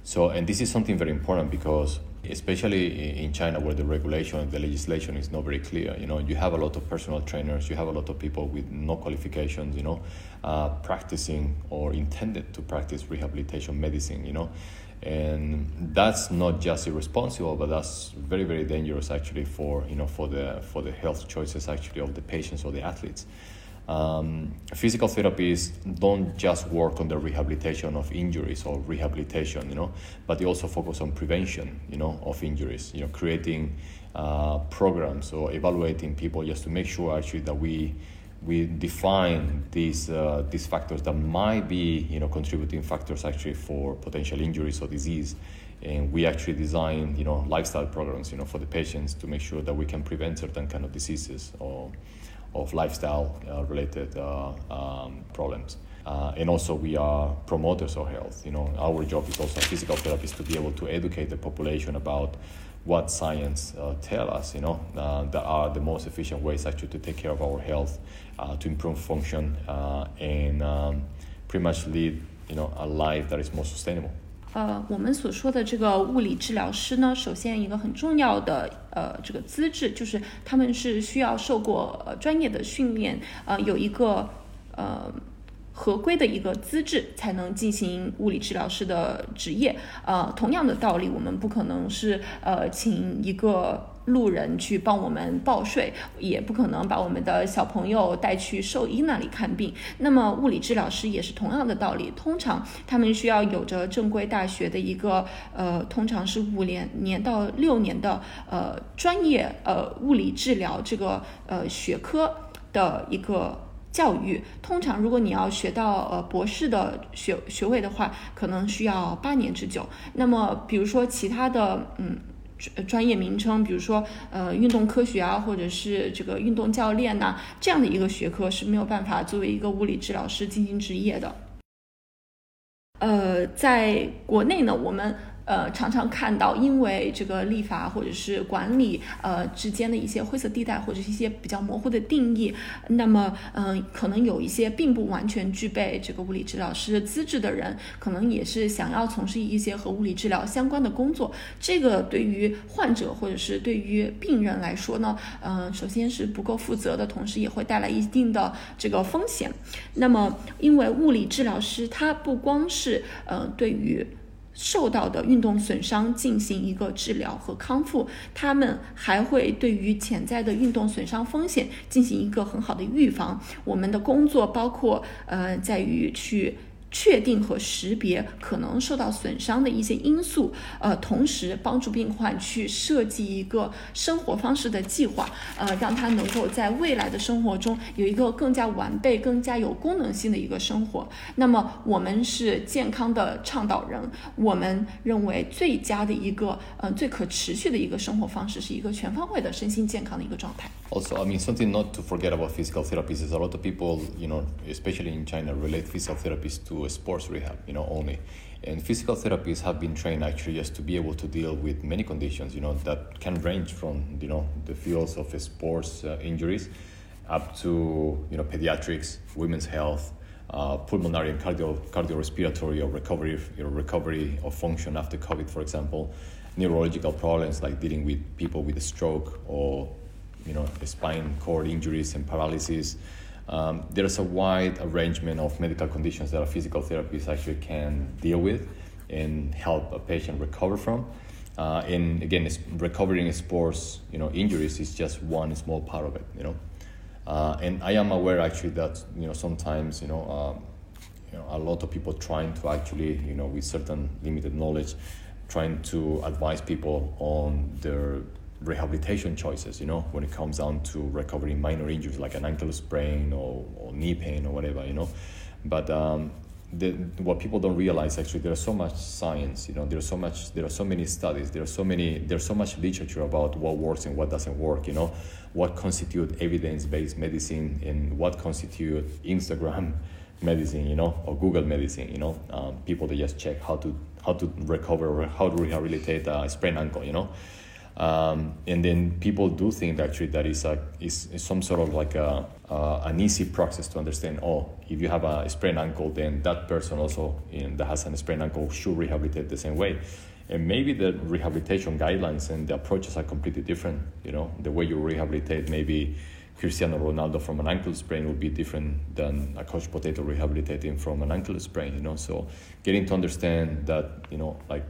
So, and this is something very important because, especially in China, where the regulation, the legislation is not very clear, you know, you have a lot of personal trainers, you have a lot of people with no qualifications, you know, uh, practicing or intended to practice rehabilitation medicine, you know, and that's not just irresponsible, but that's very, very dangerous actually for, you know, for the for the health choices actually of the patients or the athletes. Um, physical therapists don't just work on the rehabilitation of injuries or rehabilitation, you know, but they also focus on prevention, you know, of injuries. You know, creating uh, programs or evaluating people just to make sure actually that we we define these uh, these factors that might be you know contributing factors actually for potential injuries or disease and we actually design you know lifestyle programs you know for the patients to make sure that we can prevent certain kind of diseases or of lifestyle uh, related uh, um, problems uh, and also we are promoters of health you know our job is also physical therapists to be able to educate the population about what science uh, tell us you know uh, that are the most efficient ways actually to take care of our health uh, to improve function and um, pretty much lead you know a life that is more sustainable 呃，我们所说的这个物理治疗师呢，首先一个很重要的 呃这个资质，就是他们是需要受过专业的训练，呃有一个呃合规的一个资质，才能进行物理治疗师的职业。呃，同样的道理，我们不可能是呃请一个。路人去帮我们报税，也不可能把我们的小朋友带去兽医那里看病。那么物理治疗师也是同样的道理，通常他们需要有着正规大学的一个呃，通常是五年年到六年的呃专业呃物理治疗这个呃学科的一个教育。通常如果你要学到呃博士的学学位的话，可能需要八年之久。那么比如说其他的嗯。专专业名称，比如说呃运动科学啊，或者是这个运动教练呐，这样的一个学科是没有办法作为一个物理治疗师进行执业的。呃，在国内呢，我们。呃，常常看到因为这个立法或者是管理呃之间的一些灰色地带或者是一些比较模糊的定义，那么嗯，可能有一些并不完全具备这个物理治疗师资质的人，可能也是想要从事一些和物理治疗相关的工作。这个对于患者或者是对于病人来说呢，嗯，首先是不够负责的，同时也会带来一定的这个风险。那么，因为物理治疗师他不光是呃对于受到的运动损伤进行一个治疗和康复，他们还会对于潜在的运动损伤风险进行一个很好的预防。我们的工作包括，呃，在于去。确定和识别可能受到损伤的一些因素，呃，同时帮助病患去设计一个生活方式的计划，呃，让他能够在未来的生活中有一个更加完备、更加有功能性的一个生活。那么，我们是健康的倡导人，我们认为最佳的一个，呃，最可持续的一个生活方式是一个全方位的身心健康的一个状态。Also, I mean something not to forget about physical therapies is a lot of people, you know, especially in China, relate physical therapies to sports rehab, you know, only. And physical therapists have been trained actually just to be able to deal with many conditions, you know, that can range from, you know, the fields of sports uh, injuries up to, you know, pediatrics, women's health, uh, pulmonary and cardio, cardiorespiratory or recovery, you know, recovery of function after COVID, for example, neurological problems like dealing with people with a stroke or, you know, spine cord injuries and paralysis, um, there's a wide arrangement of medical conditions that a physical therapist actually can deal with and help a patient recover from. Uh, and again, recovering sports, you know, injuries is just one small part of it, you know. Uh, and I am aware actually that you know sometimes you know, um, you know a lot of people trying to actually you know with certain limited knowledge, trying to advise people on their rehabilitation choices, you know, when it comes down to recovering minor injuries like an ankle sprain or, or knee pain or whatever, you know. But um, the, what people don't realize actually there's so much science you know there's so much there are so many studies there's so many there's so much literature about what works and what doesn't work you know. What constitute evidence-based medicine and what constitute instagram medicine you know or google medicine you know. Um, people that just check how to how to recover or how to rehabilitate a sprained ankle you know um, and then people do think actually that a, is, some sort of like a, uh, an easy process to understand. Oh, if you have a sprained ankle, then that person also in, that has a sprained ankle should rehabilitate the same way. And maybe the rehabilitation guidelines and the approaches are completely different. You know, the way you rehabilitate maybe Cristiano Ronaldo from an ankle sprain would be different than a coach potato rehabilitating from an ankle sprain. You know, so getting to understand that you know like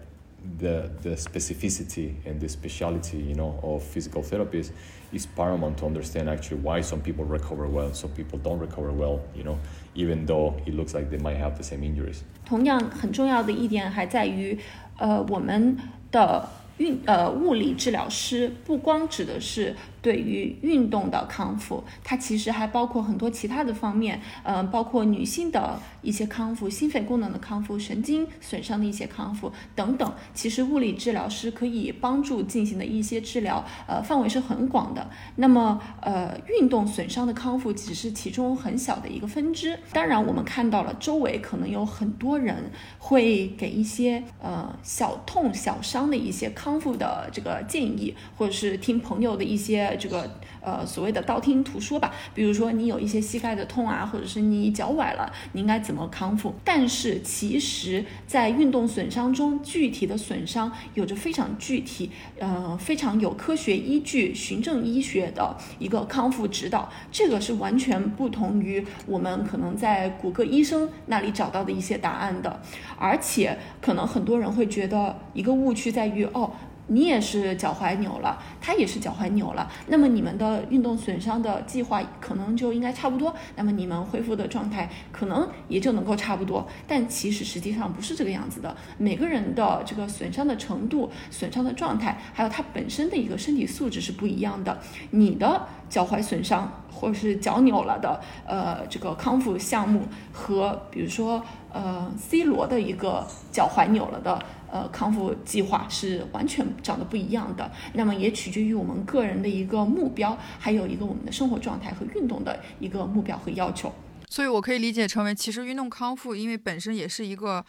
the, the specificity and the speciality you know of physical therapies is paramount to understand actually why some people recover well some people don't recover well you know even though it looks like they might have the same injuries 同样很重要的一点还在于呃我们的 运呃物理治疗师不光指的是 对于运动的康复，它其实还包括很多其他的方面，呃，包括女性的一些康复、心肺功能的康复、神经损伤的一些康复等等。其实物理治疗师可以帮助进行的一些治疗，呃，范围是很广的。那么，呃，运动损伤的康复只是其中很小的一个分支。当然，我们看到了周围可能有很多人会给一些呃小痛小伤的一些康。复的这个建议，或者是听朋友的一些这个呃所谓的道听途说吧，比如说你有一些膝盖的痛啊，或者是你脚崴了，你应该怎么康复？但是其实，在运动损伤中，具体的损伤有着非常具体，呃，非常有科学依据、循证医学的一个康复指导，这个是完全不同于我们可能在骨科医生那里找到的一些答案的，而且可能很多人会觉得一个误区在于哦。你也是脚踝扭了，他也是脚踝扭了，那么你们的运动损伤的计划可能就应该差不多，那么你们恢复的状态可能也就能够差不多。但其实实际上不是这个样子的，每个人的这个损伤的程度、损伤的状态，还有他本身的一个身体素质是不一样的。你的脚踝损伤或者是脚扭了的，呃，这个康复项目和比如说呃 C 罗的一个脚踝扭了的。呃，康复计划是完全长得不一样的，那么也取决于我们个人的一个目标，还有一个我们的生活状态和运动的一个目标和要求。所以，我可以理解成为，其实运动康复，因为本身也是一个，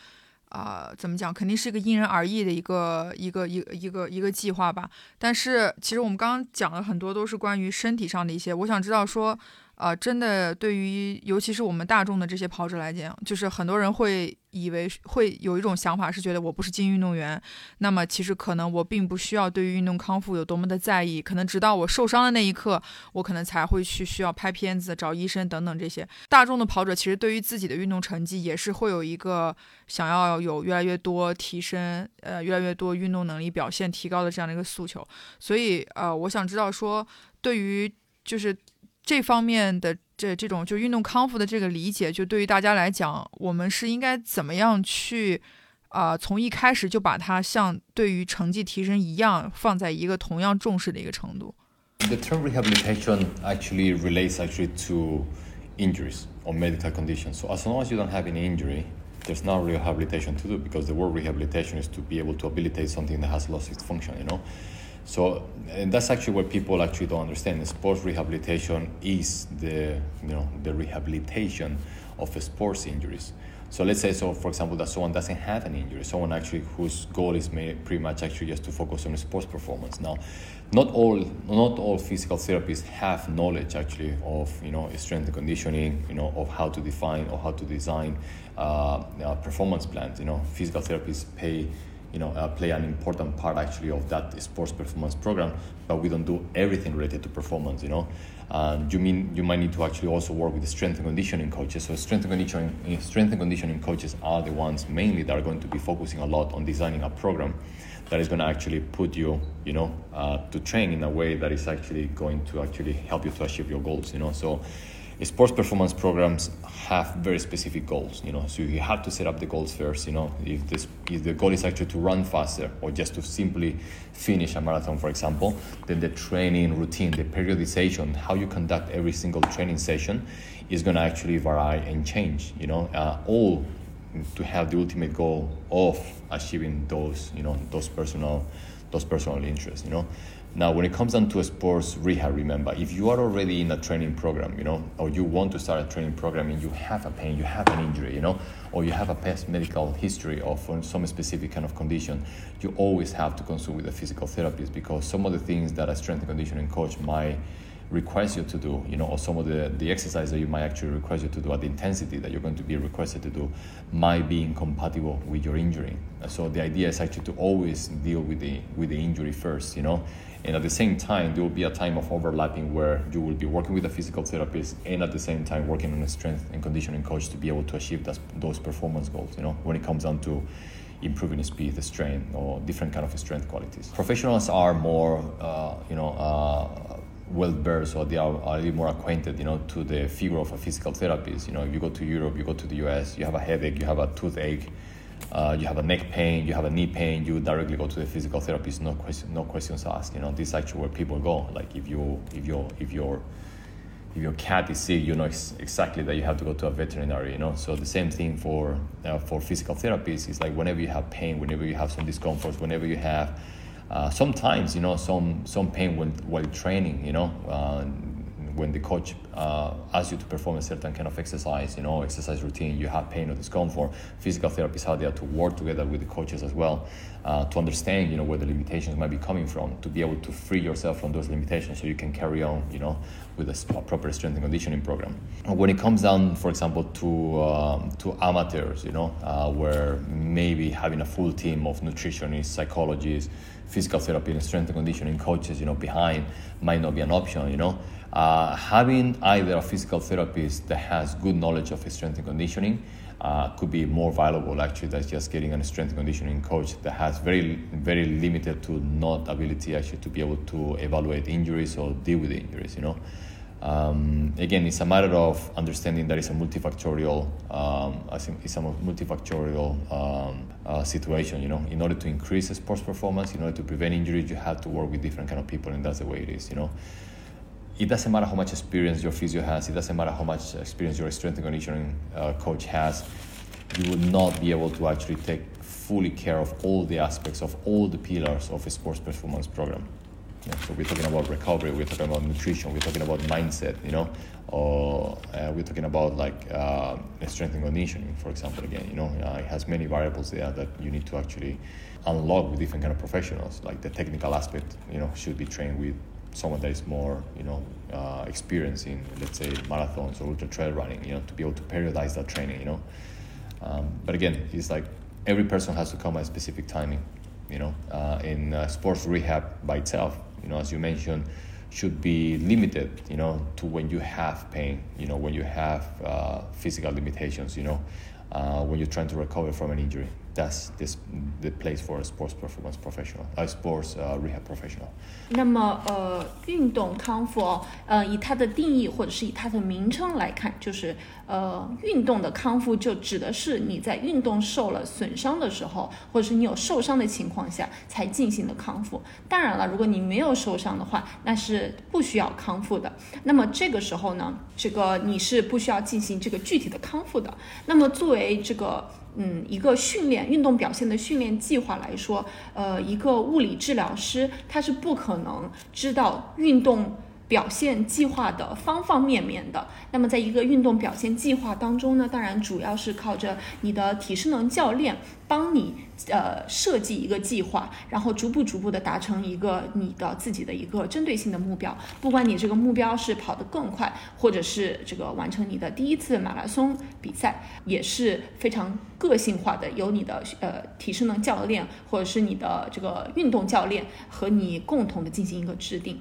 啊，怎么讲，肯定是一个因人而异的一个一个一一个一个计划吧。但是，其实我们刚刚讲了很多都是关于身体上的一些，我想知道说。啊，真的，对于尤其是我们大众的这些跑者来讲，就是很多人会以为会有一种想法，是觉得我不是精英运动员，那么其实可能我并不需要对于运动康复有多么的在意，可能直到我受伤的那一刻，我可能才会去需要拍片子、找医生等等这些。大众的跑者其实对于自己的运动成绩也是会有一个想要有越来越多提升，呃，越来越多运动能力表现提高的这样的一个诉求。所以，呃，我想知道说，对于就是。这方面的这这种就运动康复的这个理解，就对于大家来讲，我们是应该怎么样去啊？从一开始就把它像对于成绩提升一样，放在一个同样重视的一个程度。The term rehabilitation actually relates actually to injuries or medical conditions. So as long as you don't have any injury, there's no rehabilitation to do because the word rehabilitation is to be able to habilitate something that has lost its function. You know. So and that's actually what people actually don't understand. Sports rehabilitation is the you know the rehabilitation of sports injuries. So let's say so for example that someone doesn't have an injury, someone actually whose goal is pretty much actually just to focus on sports performance. Now, not all not all physical therapists have knowledge actually of you know strength and conditioning, you know of how to define or how to design uh, uh, performance plans. You know, physical therapists pay you know, uh, play an important part actually of that sports performance program, but we don't do everything related to performance, you know. And you mean you might need to actually also work with the strength and conditioning coaches. So strength and conditioning, eh, strength and conditioning coaches are the ones mainly that are going to be focusing a lot on designing a program that is going to actually put you, you know, uh, to train in a way that is actually going to actually help you to achieve your goals, you know. So sports performance programs have very specific goals you know so you have to set up the goals first you know. If this if the goal is actually to run faster or just to simply finish a marathon for example then the training routine the periodization how you conduct every single training session is going to actually vary and change you know uh, all to have the ultimate goal of achieving those you know those personal those personal interests you know now, when it comes down to a sports rehab, remember, if you are already in a training program, you know, or you want to start a training program and you have a pain, you have an injury, you know, or you have a past medical history of some specific kind of condition, you always have to consult with a physical therapist because some of the things that a strength and conditioning coach might request you to do, you know, or some of the, the exercise that you might actually request you to do at the intensity that you're going to be requested to do might be incompatible with your injury. So the idea is actually to always deal with the with the injury first, you know. And at the same time, there will be a time of overlapping where you will be working with a physical therapist and at the same time working on a strength and conditioning coach to be able to achieve those, those performance goals, you know, when it comes down to improving speed, the strength, or different kind of strength qualities. Professionals are more, uh, you know, uh, well versed or they are, are, a little more acquainted, you know, to the figure of a physical therapist. You know, you go to Europe, you go to the US, you have a headache, you have a toothache, uh, you have a neck pain, you have a knee pain, you directly go to the physical therapist. No question, no questions asked. You know, this is actually where people go. Like if you, if you, if your, if your cat is sick, you know ex- exactly that you have to go to a veterinary. You know, so the same thing for uh, for physical therapists. is like whenever you have pain, whenever you have some discomfort, whenever you have uh, sometimes you know some some pain when while training. You know. When the coach uh, asks you to perform a certain kind of exercise, you know, exercise routine, you have pain or discomfort, physical therapists are there to work together with the coaches as well uh, to understand, you know, where the limitations might be coming from, to be able to free yourself from those limitations so you can carry on, you know, with a proper strength and conditioning program. When it comes down, for example, to um, to amateurs, you know, uh, where maybe having a full team of nutritionists, psychologists, physical therapy, and strength and conditioning coaches, you know, behind might not be an option, you know. Uh, having either a physical therapist that has good knowledge of strength and conditioning uh, could be more valuable actually than just getting a strength and conditioning coach that has very very limited to not ability actually to be able to evaluate injuries or deal with injuries you know? Um, again it's a matter of understanding that it's a multifactorial um, it's a multifactorial um, uh, situation you know? In order to increase sports performance in order to prevent injuries you have to work with different kind of people and that's the way it is you know it doesn't matter how much experience your physio has, it doesn't matter how much experience your strength and conditioning uh, coach has, you will not be able to actually take fully care of all the aspects of all the pillars of a sports performance program. Yeah, so we're talking about recovery, we're talking about nutrition, we're talking about mindset, you know, or uh, we're talking about like uh, strength and conditioning, for example. Again, you know, uh, it has many variables there that you need to actually unlock with different kind of professionals. Like the technical aspect, you know, should be trained with someone that is more, you know, uh, let's say, marathons or ultra trail running, you know, to be able to periodize that training, you know. Um, but again, it's like every person has to come at a specific timing, you know. Uh, in uh, sports rehab by itself, you know, as you mentioned, should be limited, you know, to when you have pain, you know, when you have uh, physical limitations, you know, uh, when you're trying to recover from an injury that's this the place for a sports performance professional, a sports rehab professional. 那么呃，运动康复哦，呃，以它的定义或者是以它的名称来看，就是呃，运动的康复就指的是你在运动受了损伤的时候，或者是你有受伤的情况下才进行的康复。当然了，如果你没有受伤的话，那是不需要康复的。那么这个时候呢，这个你是不需要进行这个具体的康复的。那么作为这个。嗯，一个训练运动表现的训练计划来说，呃，一个物理治疗师他是不可能知道运动。表现计划的方方面面的，那么在一个运动表现计划当中呢，当然主要是靠着你的体适能教练帮你呃设计一个计划，然后逐步逐步的达成一个你的自己的一个针对性的目标。不管你这个目标是跑得更快，或者是这个完成你的第一次马拉松比赛，也是非常个性化的，由你的呃体适能教练或者是你的这个运动教练和你共同的进行一个制定。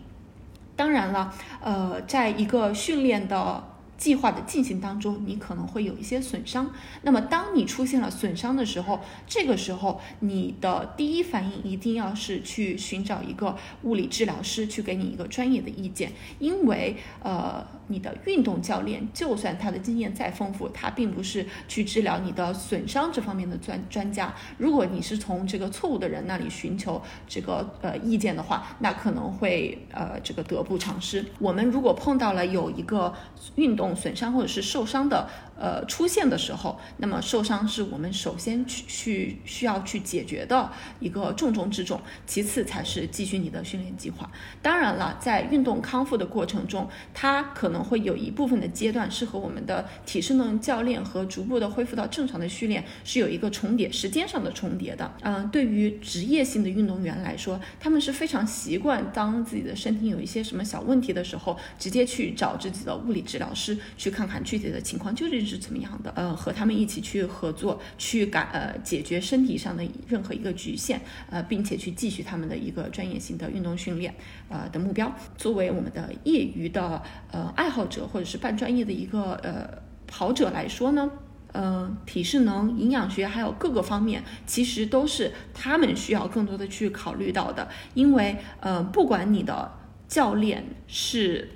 当然了，呃，在一个训练的计划的进行当中，你可能会有一些损伤。那么，当你出现了损伤的时候，这个时候你的第一反应一定要是去寻找一个物理治疗师，去给你一个专业的意见，因为呃。你的运动教练，就算他的经验再丰富，他并不是去治疗你的损伤这方面的专专家。如果你是从这个错误的人那里寻求这个呃意见的话，那可能会呃这个得不偿失。我们如果碰到了有一个运动损伤或者是受伤的呃出现的时候，那么受伤是我们首先去去需要去解决的一个重中之重，其次才是继续你的训练计划。当然了，在运动康复的过程中，它可能。会有一部分的阶段是和我们的体适能教练和逐步的恢复到正常的训练是有一个重叠，时间上的重叠的。嗯，对于职业性的运动员来说，他们是非常习惯当自己的身体有一些什么小问题的时候，直接去找自己的物理治疗师去看看具体的情况究竟是怎么样的。呃，和他们一起去合作，去改呃解决身体上的任何一个局限，呃，并且去继续他们的一个专业性的运动训练，呃的目标。作为我们的业余的呃爱。好者或者是半专业的一个呃跑者来说呢，呃，体适能、营养学还有各个方面，其实都是他们需要更多的去考虑到的。因为呃，不管你的教练是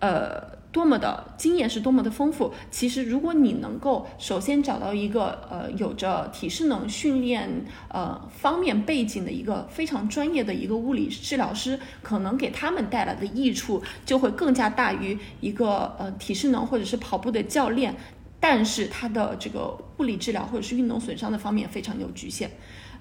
呃多么的经验是多么的丰富。其实，如果你能够首先找到一个呃有着体适能训练呃方面背景的一个非常专业的一个物理治疗师，可能给他们带来的益处就会更加大于一个呃体适能或者是跑步的教练，但是他的这个物理治疗或者是运动损伤的方面非常有局限。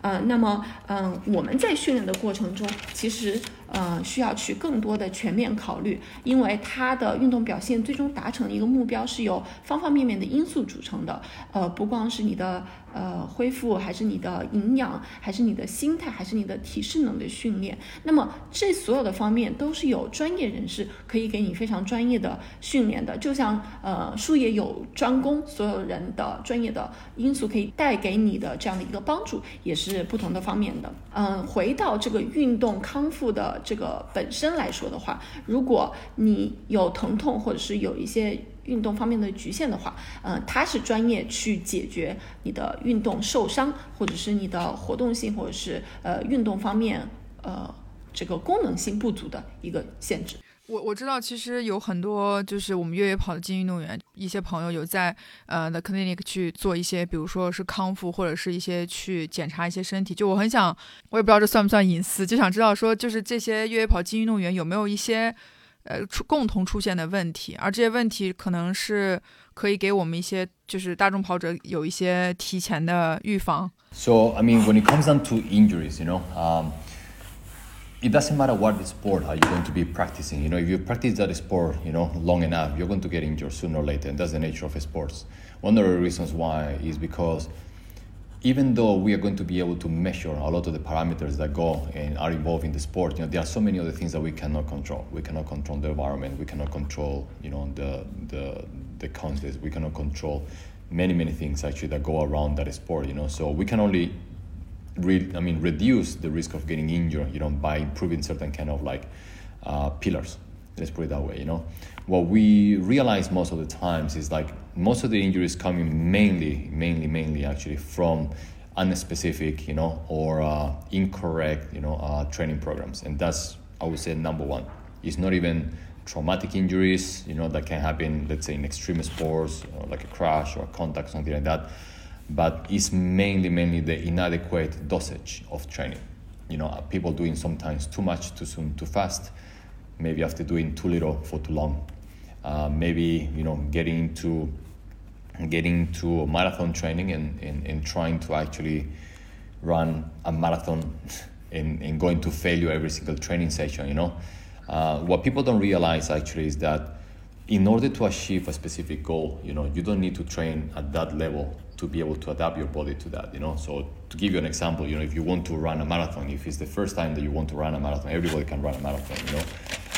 呃，那么，嗯，我们在训练的过程中，其实，呃，需要去更多的全面考虑，因为它的运动表现最终达成一个目标是由方方面面的因素组成的，呃，不光是你的。呃，恢复还是你的营养，还是你的心态，还是你的体适能的训练？那么这所有的方面都是有专业人士可以给你非常专业的训练的。就像呃，术业有专攻，所有人的专业的因素可以带给你的这样的一个帮助，也是不同的方面的。嗯，回到这个运动康复的这个本身来说的话，如果你有疼痛或者是有一些。运动方面的局限的话，嗯，它是专业去解决你的运动受伤，或者是你的活动性，或者是呃运动方面呃这个功能性不足的一个限制。我我知道，其实有很多就是我们越野跑的精英运动员，一些朋友有在呃 The Clinic 去做一些，比如说是康复，或者是一些去检查一些身体。就我很想，我也不知道这算不算隐私，就想知道说，就是这些越野跑精英运动员有没有一些。呃，出共同出现的问题，而这些问题可能是可以给我们一些，就是大众跑者有一些提前的预防。So I mean, when it comes down to injuries, you know, um, it doesn't matter what sport are you going to be practicing. You know, if you practice that sport, you know, long enough, you're going to get injured sooner or later, and that's the nature of sports. One of the reasons why is because even though we are going to be able to measure a lot of the parameters that go and are involved in the sport, you know, there are so many other things that we cannot control. We cannot control the environment. We cannot control, you know, the the the context. We cannot control many many things actually that go around that sport. You know, so we can only, re- I mean, reduce the risk of getting injured, you know, by improving certain kind of like uh, pillars. Let's put it that way. You know, what we realize most of the times is like most of the injuries coming mainly, mainly, mainly actually from unspecific, you know, or uh, incorrect, you know, uh, training programs, and that's I would say number one. It's not even traumatic injuries, you know, that can happen, let's say, in extreme sports, you know, like a crash or a contact, something like that. But it's mainly, mainly the inadequate dosage of training. You know, people doing sometimes too much too soon, too fast. Maybe after doing too little for too long. Uh, maybe you know getting into getting to marathon training and, and, and trying to actually run a marathon and, and going to failure every single training session you know uh, what people don't realize actually is that in order to achieve a specific goal you know you don't need to train at that level to be able to adapt your body to that you know so to give you an example you know if you want to run a marathon if it's the first time that you want to run a marathon everybody can run a marathon you know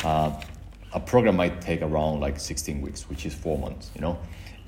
uh, a program might take around like 16 weeks, which is four months, you know?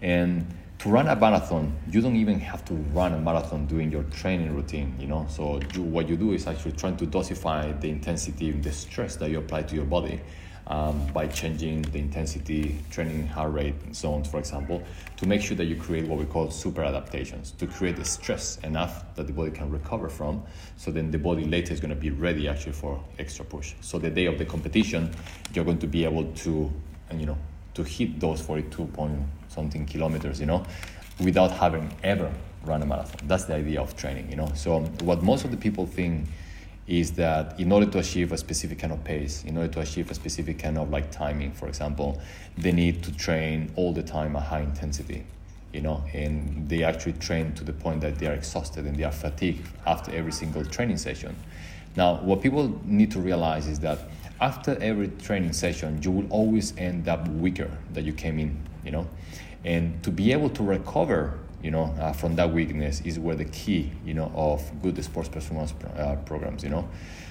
And to run a marathon, you don't even have to run a marathon doing your training routine, you know? So you, what you do is actually trying to dosify the intensity, the stress that you apply to your body um, by changing the intensity, training heart rate zones, for example, to make sure that you create what we call super adaptations, to create the stress enough that the body can recover from, so then the body later is going to be ready actually for extra push. So the day of the competition, you're going to be able to, you know, to hit those 42 point something kilometers, you know, without having ever run a marathon. That's the idea of training, you know. So what most of the people think is that in order to achieve a specific kind of pace, in order to achieve a specific kind of like timing, for example, they need to train all the time at high intensity, you know, and they actually train to the point that they are exhausted and they are fatigued after every single training session. Now, what people need to realize is that after every training session, you will always end up weaker than you came in, you know, and to be able to recover you know, uh, from that weakness is where the key, you know, of good sports performance uh, programs, you know.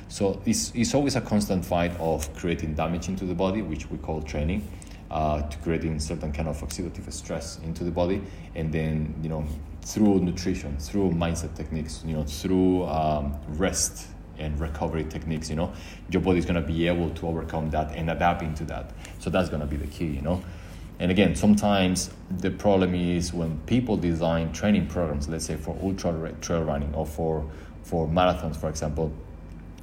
So it's, it's always a constant fight of creating damage into the body, which we call training, uh, to creating certain kind of oxidative stress into the body, and then, you know, through nutrition, through mindset techniques, you know, through um, rest and recovery techniques, you know, your body is going to be able to overcome that and adapt into that. So that's going to be the key, you know. And again, sometimes the problem is when people design training programs, let's say for ultra trail running or for, for marathons, for example,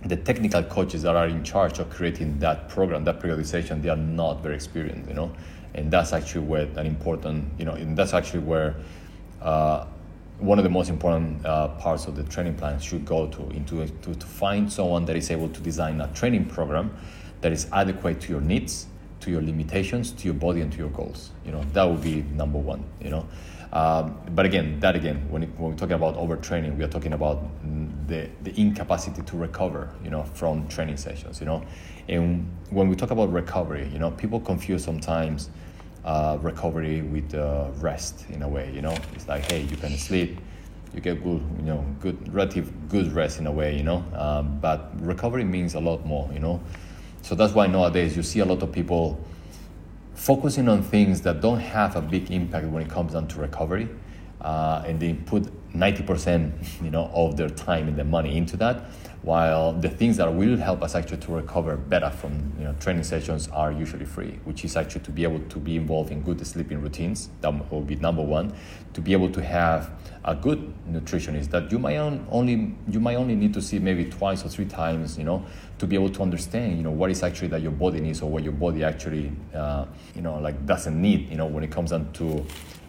the technical coaches that are in charge of creating that program, that periodization, they are not very experienced, you know. and that's actually where an important, you know, and that's actually where uh, one of the most important uh, parts of the training plan should go to into to, to find someone that is able to design a training program that is adequate to your needs to your limitations to your body and to your goals you know that would be number one you know um, but again that again when, it, when we're talking about overtraining we are talking about the, the incapacity to recover you know from training sessions you know and when we talk about recovery you know people confuse sometimes uh, recovery with uh, rest in a way. You know, it's like hey, you can sleep, you get good, you know, good relative good rest in a way. You know, um, but recovery means a lot more. You know, so that's why nowadays you see a lot of people focusing on things that don't have a big impact when it comes down to recovery, uh, and they put 90% you know of their time and their money into that while the things that will help us actually to recover better from you know, training sessions are usually free, which is actually to be able to be involved in good sleeping routines. That will be number one. To be able to have a good nutritionist that you might only you might only need to see maybe twice or three times, you know, to be able to understand, you know, what is actually that your body needs or what your body actually, uh, you know, like doesn't need, you know, when it comes down to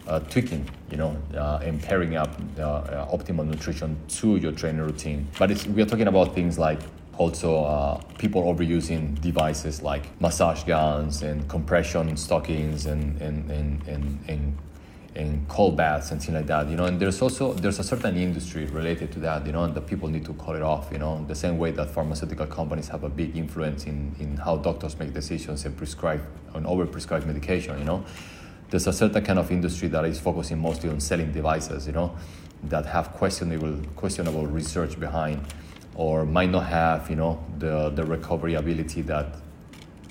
uh, tweaking, you know, uh, and pairing up uh, uh, optimal nutrition to your training routine. But we are talking about things like also uh, people overusing devices like massage guns and compression stockings and and, and, and, and and cold baths and things like that, you know. And there's also there's a certain industry related to that, you know, and the people need to call it off, you know. The same way that pharmaceutical companies have a big influence in, in how doctors make decisions and prescribe and over prescribe medication, you know there's a certain kind of industry that is focusing mostly on selling devices, you know, that have questionable questionable research behind, or might not have, you know, the the recovery ability that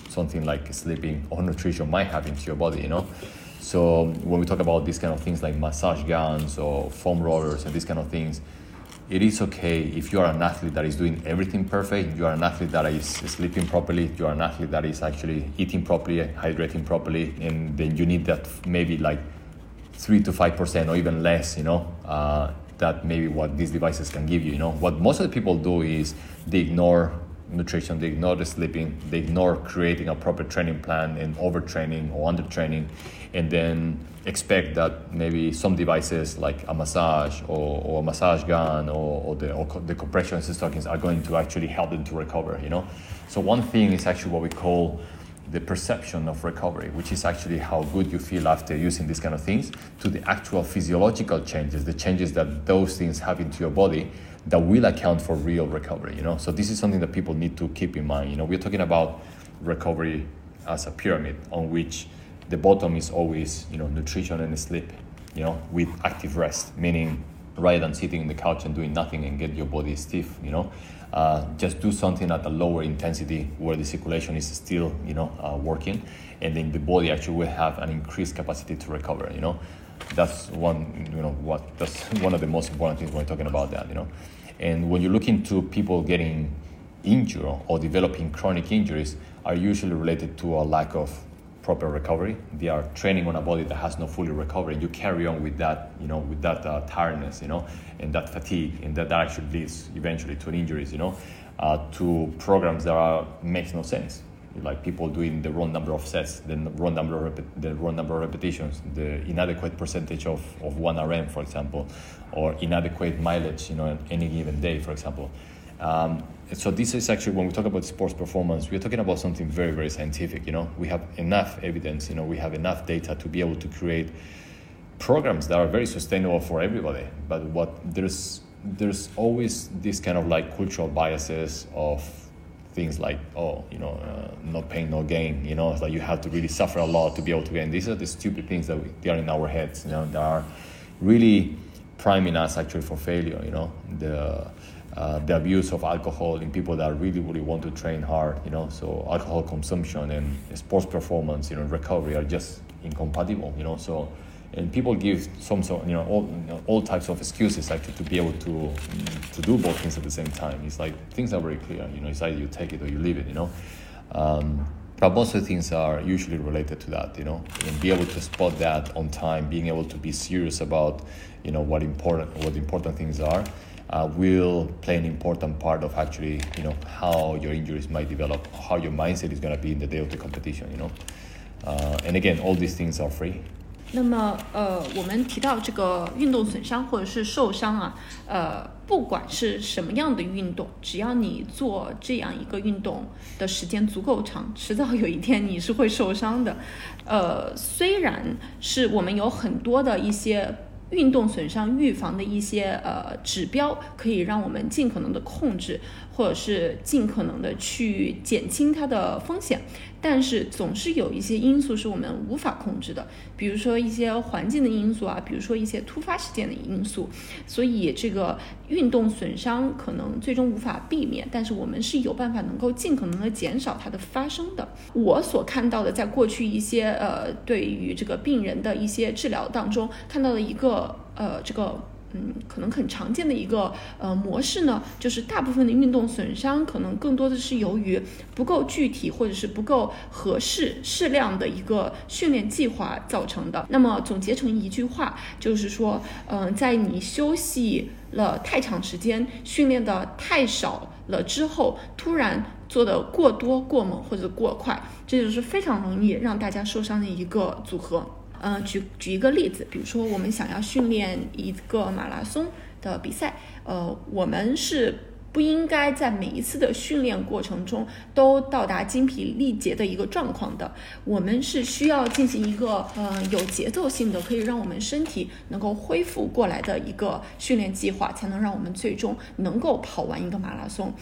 something like sleeping or nutrition might have into your body, you know. So when we talk about these kind of things like massage guns or foam rollers and these kind of things, it is okay if you are an athlete that is doing everything perfect, you are an athlete that is sleeping properly, you are an athlete that is actually eating properly, hydrating properly, and then you need that maybe like three to five percent or even less, you know, uh, that maybe what these devices can give you. You know, what most of the people do is they ignore nutrition, they ignore the sleeping, they ignore creating a proper training plan and overtraining or undertraining, and then expect that maybe some devices like a massage or, or a massage gun or, or the, or the compression stockings are going to actually help them to recover, you know? So one thing is actually what we call the perception of recovery, which is actually how good you feel after using these kind of things, to the actual physiological changes, the changes that those things have into your body that will account for real recovery, you know? So this is something that people need to keep in mind. You know, we're talking about recovery as a pyramid on which the bottom is always you know nutrition and sleep you know with active rest meaning rather than sitting in the couch and doing nothing and get your body stiff you know uh, just do something at a lower intensity where the circulation is still you know uh, working and then the body actually will have an increased capacity to recover you know that's one you know what that's one of the most important things when we're talking about that you know and when you look into people getting injured or developing chronic injuries are usually related to a lack of proper recovery. They are training on a body that has not fully recovered, you carry on with that, you know, with that uh, tiredness, you know, and that fatigue, and that, that actually leads eventually to injuries, you know, uh, to programs that are makes no sense. Like people doing the wrong number of sets, the wrong number of the wrong number of repetitions, the inadequate percentage of, of one RM, for example, or inadequate mileage, you know, on any given day, for example. Um, so this is actually when we talk about sports performance, we're talking about something very, very scientific. You know, we have enough evidence. You know, we have enough data to be able to create programs that are very sustainable for everybody. But what there's there's always this kind of like cultural biases of things like oh you know uh, no pain no gain you know it's like you have to really suffer a lot to be able to gain. These are the stupid things that we, they are in our heads you know that are really priming us actually for failure you know. The uh, the abuse of alcohol in people that really really want to train hard you know. So alcohol consumption and sports performance you know recovery are just incompatible you know. So and people give some sort you know all, you know, all types of excuses actually to be able to to do both things at the same time it's like things are very clear you know it's either you take it or you leave it you know um, but most of the things are usually related to that you know and be able to spot that on time being able to be serious about you know what important what important things are uh, will play an important part of actually, you know, how your injuries might develop, how your mindset is going to be in the day of the competition, you know. Uh, and again, all these things are free. 那么，呃，我们提到这个运动损伤或者是受伤啊，呃，不管是什么样的运动，只要你做这样一个运动的时间足够长，迟早有一天你是会受伤的。呃，虽然是我们有很多的一些。运动损伤预防的一些呃指标，可以让我们尽可能的控制，或者是尽可能的去减轻它的风险。但是总是有一些因素是我们无法控制的，比如说一些环境的因素啊，比如说一些突发事件的因素。所以这个运动损伤可能最终无法避免，但是我们是有办法能够尽可能的减少它的发生的。我所看到的，在过去一些呃对于这个病人的一些治疗当中看到的一个呃这个。嗯，可能很常见的一个呃模式呢，就是大部分的运动损伤可能更多的是由于不够具体或者是不够合适适量的一个训练计划造成的。那么总结成一句话，就是说，嗯，在你休息了太长时间、训练的太少了之后，突然做的过多、过猛或者过快，这就是非常容易让大家受伤的一个组合。嗯，举举一个例子，比如说我们想要训练一个马拉松的比赛，呃，我们是不应该在每一次的训练过程中都到达精疲力竭的一个状况的。我们是需要进行一个呃有节奏性的，可以让我们身体能够恢复过来的一个训练计划，才能让我们最终能够跑完一个马拉松。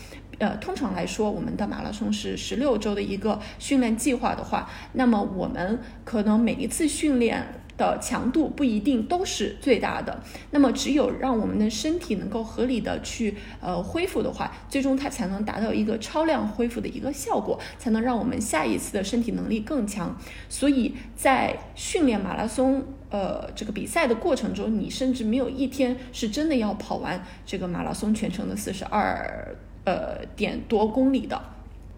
呃，通常来说，我们的马拉松是十六周的一个训练计划的话，那么我们可能每一次训练的强度不一定都是最大的。那么，只有让我们的身体能够合理的去呃恢复的话，最终它才能达到一个超量恢复的一个效果，才能让我们下一次的身体能力更强。所以在训练马拉松呃这个比赛的过程中，你甚至没有一天是真的要跑完这个马拉松全程的四十二。呃，点多公里的，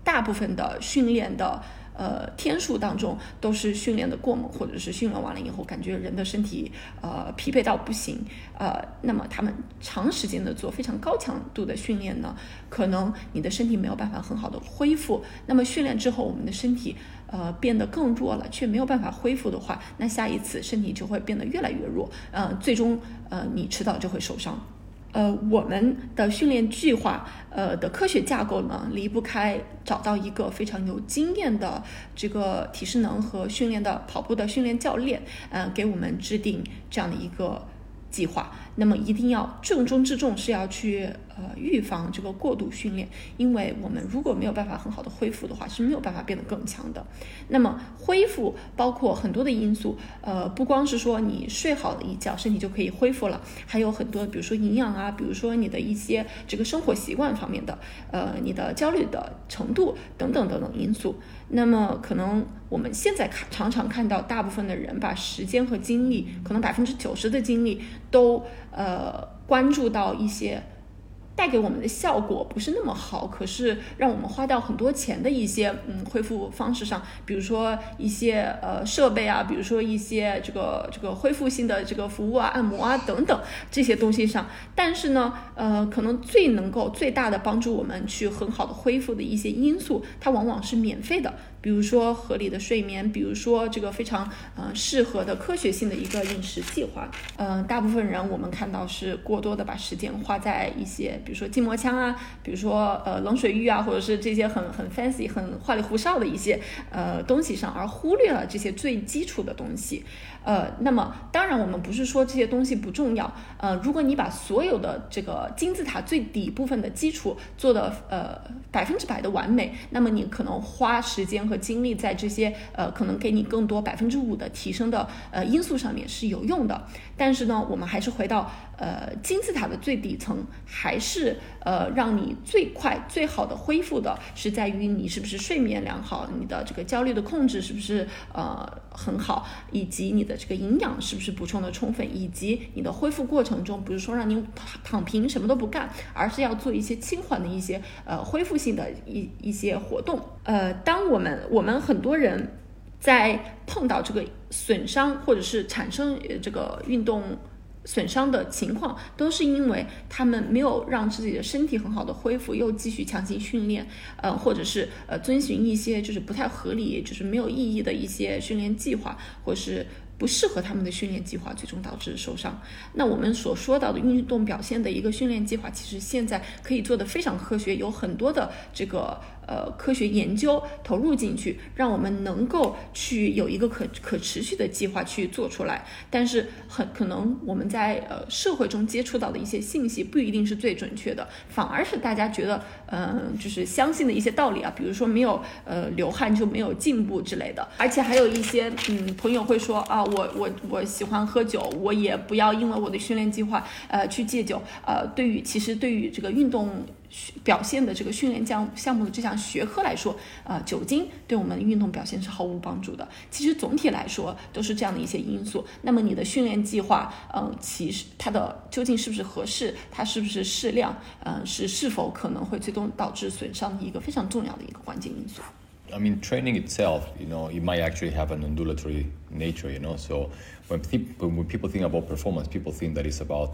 大部分的训练的呃天数当中，都是训练的过猛，或者是训练完了以后，感觉人的身体呃疲惫到不行，呃，那么他们长时间的做非常高强度的训练呢，可能你的身体没有办法很好的恢复。那么训练之后，我们的身体呃变得更弱了，却没有办法恢复的话，那下一次身体就会变得越来越弱，呃，最终呃你迟早就会受伤。呃，我们的训练计划，呃的科学架构呢，离不开找到一个非常有经验的这个体适能和训练的跑步的训练教练，呃，给我们制定这样的一个计划。那么一定要重中之重是要去呃预防这个过度训练，因为我们如果没有办法很好的恢复的话，是没有办法变得更强的。那么恢复包括很多的因素，呃，不光是说你睡好了一觉，身体就可以恢复了，还有很多，比如说营养啊，比如说你的一些这个生活习惯方面的，呃，你的焦虑的程度等等等等因素。那么可能我们现在看常常看到大部分的人把时间和精力，可能百分之九十的精力都。呃，关注到一些带给我们的效果不是那么好，可是让我们花掉很多钱的一些嗯恢复方式上，比如说一些呃设备啊，比如说一些这个这个恢复性的这个服务啊，按摩啊等等这些东西上。但是呢，呃，可能最能够最大的帮助我们去很好的恢复的一些因素，它往往是免费的。比如说合理的睡眠，比如说这个非常呃适合的科学性的一个饮食计划。嗯，大部分人我们看到是过多的把时间花在一些，比如说筋膜枪啊，比如说呃冷水浴啊，或者是这些很很 fancy、很花里胡哨的一些呃东西上，而忽略了这些最基础的东西。呃，那么当然我们不是说这些东西不重要。呃，如果你把所有的这个金字塔最底部分的基础做的呃百分之百的完美，那么你可能花时间和和精力在这些呃可能给你更多百分之五的提升的呃因素上面是有用的，但是呢，我们还是回到呃金字塔的最底层，还是呃让你最快最好的恢复的是在于你是不是睡眠良好，你的这个焦虑的控制是不是呃很好，以及你的这个营养是不是补充的充分，以及你的恢复过程中，不是说让你躺躺平什么都不干，而是要做一些轻缓的一些呃恢复性的一一些活动。呃，当我们我们很多人在碰到这个损伤或者是产生这个运动损伤的情况，都是因为他们没有让自己的身体很好的恢复，又继续强行训练，呃，或者是呃遵循一些就是不太合理，就是没有意义的一些训练计划，或是。不适合他们的训练计划，最终导致受伤。那我们所说到的运动表现的一个训练计划，其实现在可以做的非常科学，有很多的这个。呃，科学研究投入进去，让我们能够去有一个可可持续的计划去做出来。但是很可能我们在呃社会中接触到的一些信息不一定是最准确的，反而是大家觉得嗯就是相信的一些道理啊，比如说没有呃流汗就没有进步之类的。而且还有一些嗯朋友会说啊，我我我喜欢喝酒，我也不要因为我的训练计划呃去戒酒。呃，对于其实对于这个运动。表现的这个训练项项目的这项学科来说，呃，酒精对我们运动表现是毫无帮助的。其实总体来说都是这样的一些因素。那么你的训练计划，嗯，其实它的究竟是不是合适，它是不是适量，嗯，是是否可能会最终导致损伤的一个非常重要的一个关键因素。I mean, training itself, you know, it might actually have an undulatory nature, you know. So when, when people think about performance, people think that it's about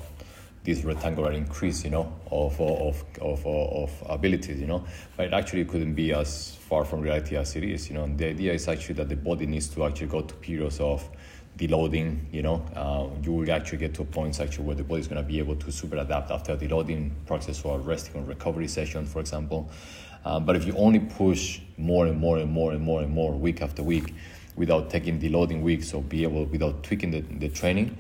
this rectangular increase, you know, of, of, of, of, abilities, you know, but it actually couldn't be as far from reality as it is, you know. The idea is actually that the body needs to actually go to periods of deloading, you know, uh, you will actually get to a point actually where the body is going to be able to super adapt after the deloading process or resting or recovery session, for example. Uh, but if you only push more and more and more and more and more week after week without taking deloading weeks or be able without tweaking the, the training,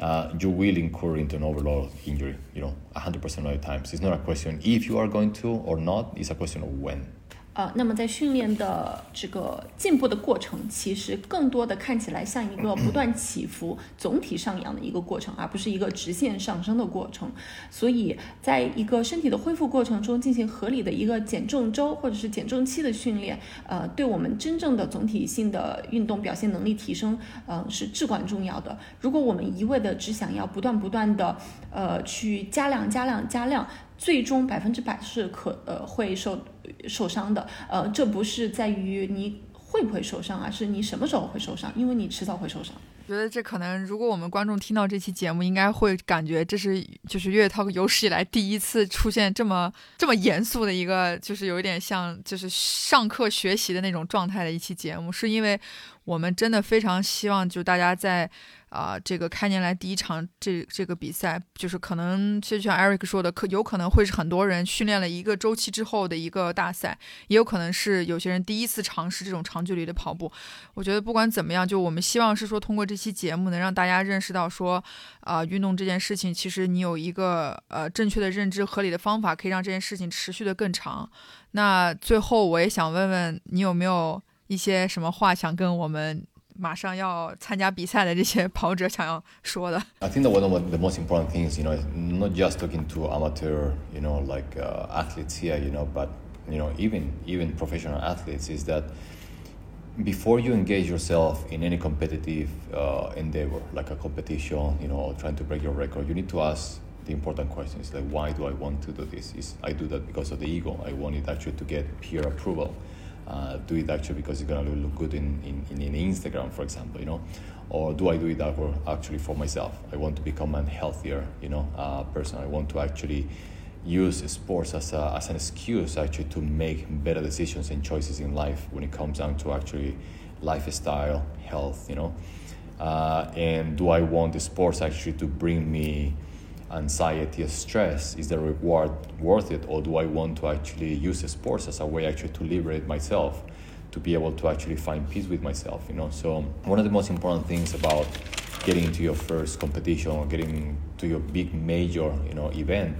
uh, you will incur into an overload injury, you know, 100% of the times. It's not a question if you are going to or not, it's a question of when. 呃，那么在训练的这个进步的过程，其实更多的看起来像一个不断起伏、总体上扬的一个过程，而不是一个直线上升的过程。所以，在一个身体的恢复过程中进行合理的一个减重周或者是减重期的训练，呃，对我们真正的总体性的运动表现能力提升，嗯，是至关重要的。如果我们一味的只想要不断不断的，呃，去加量、加量、加量。最终百分之百是可呃会受受伤的，呃，这不是在于你会不会受伤，而是你什么时候会受伤，因为你迟早会受伤。觉得这可能，如果我们观众听到这期节目，应该会感觉这是就是越野涛有史以来第一次出现这么这么严肃的一个，就是有一点像就是上课学习的那种状态的一期节目，是因为我们真的非常希望就大家在。啊，这个开年来第一场这这个比赛，就是可能就像 Eric 说的，可有可能会是很多人训练了一个周期之后的一个大赛，也有可能是有些人第一次尝试这种长距离的跑步。我觉得不管怎么样，就我们希望是说通过这期节目能让大家认识到说，啊，运动这件事情其实你有一个呃正确的认知、合理的方法，可以让这件事情持续的更长。那最后我也想问问你有没有一些什么话想跟我们？马上要参加比赛的这些跑者想要说的。I think that one of the most important things, you know, not just talking to amateur, you know, like uh, athletes here, you know, but you know, even even professional athletes, is that before you engage yourself in any competitive uh, endeavor, like a competition, you know, trying to break your record, you need to ask the important questions like, why do I want to do this? Is I do that because of the ego? I want it actually to get peer approval uh, do it actually because it's gonna look good in, in, in Instagram, for example, you know, or do I do it actually for myself? I want to become a healthier, you know, uh, person. I want to actually use sports as, a, as an excuse actually to make better decisions and choices in life when it comes down to actually lifestyle, health, you know. Uh, and do I want the sports actually to bring me anxiety, stress, is the reward worth it, or do I want to actually use sports as a way actually to liberate myself, to be able to actually find peace with myself, you know? So one of the most important things about getting into your first competition or getting to your big major, you know, event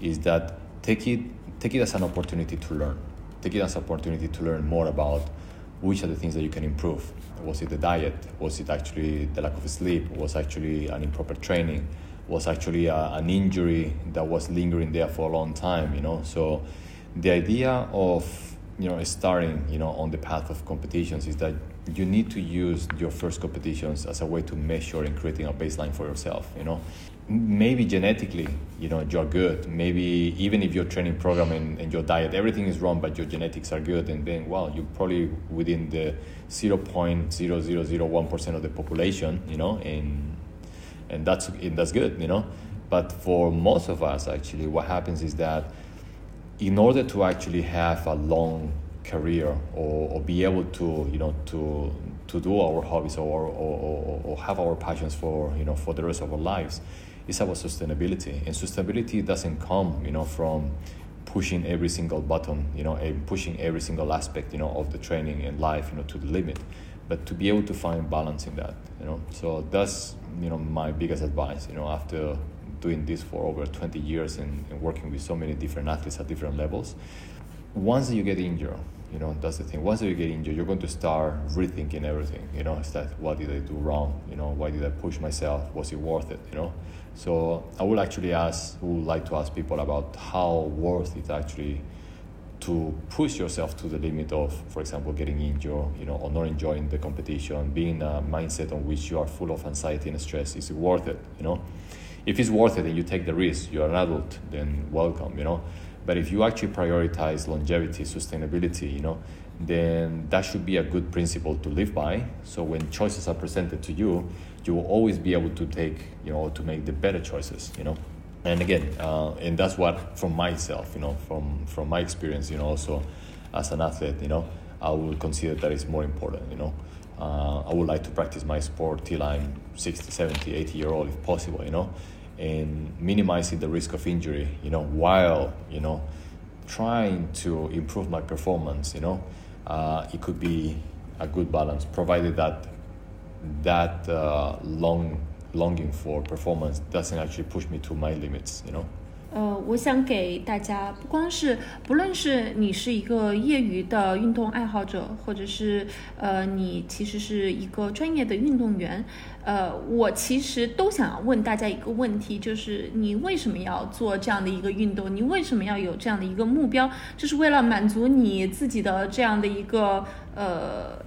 is that take it take it as an opportunity to learn. Take it as an opportunity to learn more about which are the things that you can improve. Was it the diet? Was it actually the lack of sleep? Was actually an improper training? Was actually a, an injury that was lingering there for a long time, you know. So the idea of you know starting you know on the path of competitions is that you need to use your first competitions as a way to measure and creating a baseline for yourself you know maybe genetically you know you're good maybe even if your training program and, and your diet everything is wrong but your genetics are good and then well you're probably within the 0.0001% of the population you know and and that's and that's good, you know. But for most of us, actually, what happens is that in order to actually have a long career or, or be able to, you know, to to do our hobbies or, or, or, or have our passions for, you know, for the rest of our lives, it's about sustainability. And sustainability doesn't come, you know, from pushing every single button, you know, and pushing every single aspect, you know, of the training and life, you know, to the limit. But to be able to find balance in that, you know, so that's you know my biggest advice, you know, after doing this for over 20 years and, and working with so many different athletes at different levels. Once you get injured, you know, that's the thing. Once you get injured, you're going to start rethinking everything. You know, it's what did I do wrong? You know, why did I push myself? Was it worth it? You know, so I would actually ask, would like to ask people about how worth it actually to push yourself to the limit of, for example, getting injured, you know, or not enjoying the competition, being a mindset on which you are full of anxiety and stress. Is it worth it? You know, if it's worth it and you take the risk, you're an adult, then welcome. You know, but if you actually prioritize longevity, sustainability, you know, then that should be a good principle to live by. So when choices are presented to you, you will always be able to take, you know, to make the better choices. You know and again, uh, and that's what from myself, you know, from from my experience, you know, also as an athlete, you know, I would consider that it's more important, you know. Uh, I would like to practice my sport till I'm 60, 70, 80 year old if possible, you know, and minimizing the risk of injury, you know, while, you know, trying to improve my performance, you know, uh, it could be a good balance, provided that that uh, long longing for performance doesn't actually push me to my limits, you know. 呃，我想给大家，不光是不论是你是一个业余的运动爱好者，或者是呃你其实是一个专业的运动员，呃，我其实都想问大家一个问题，就是你为什么要做这样的一个运动？你为什么要有这样的一个目标？就是为了满足你自己的这样的一个呃。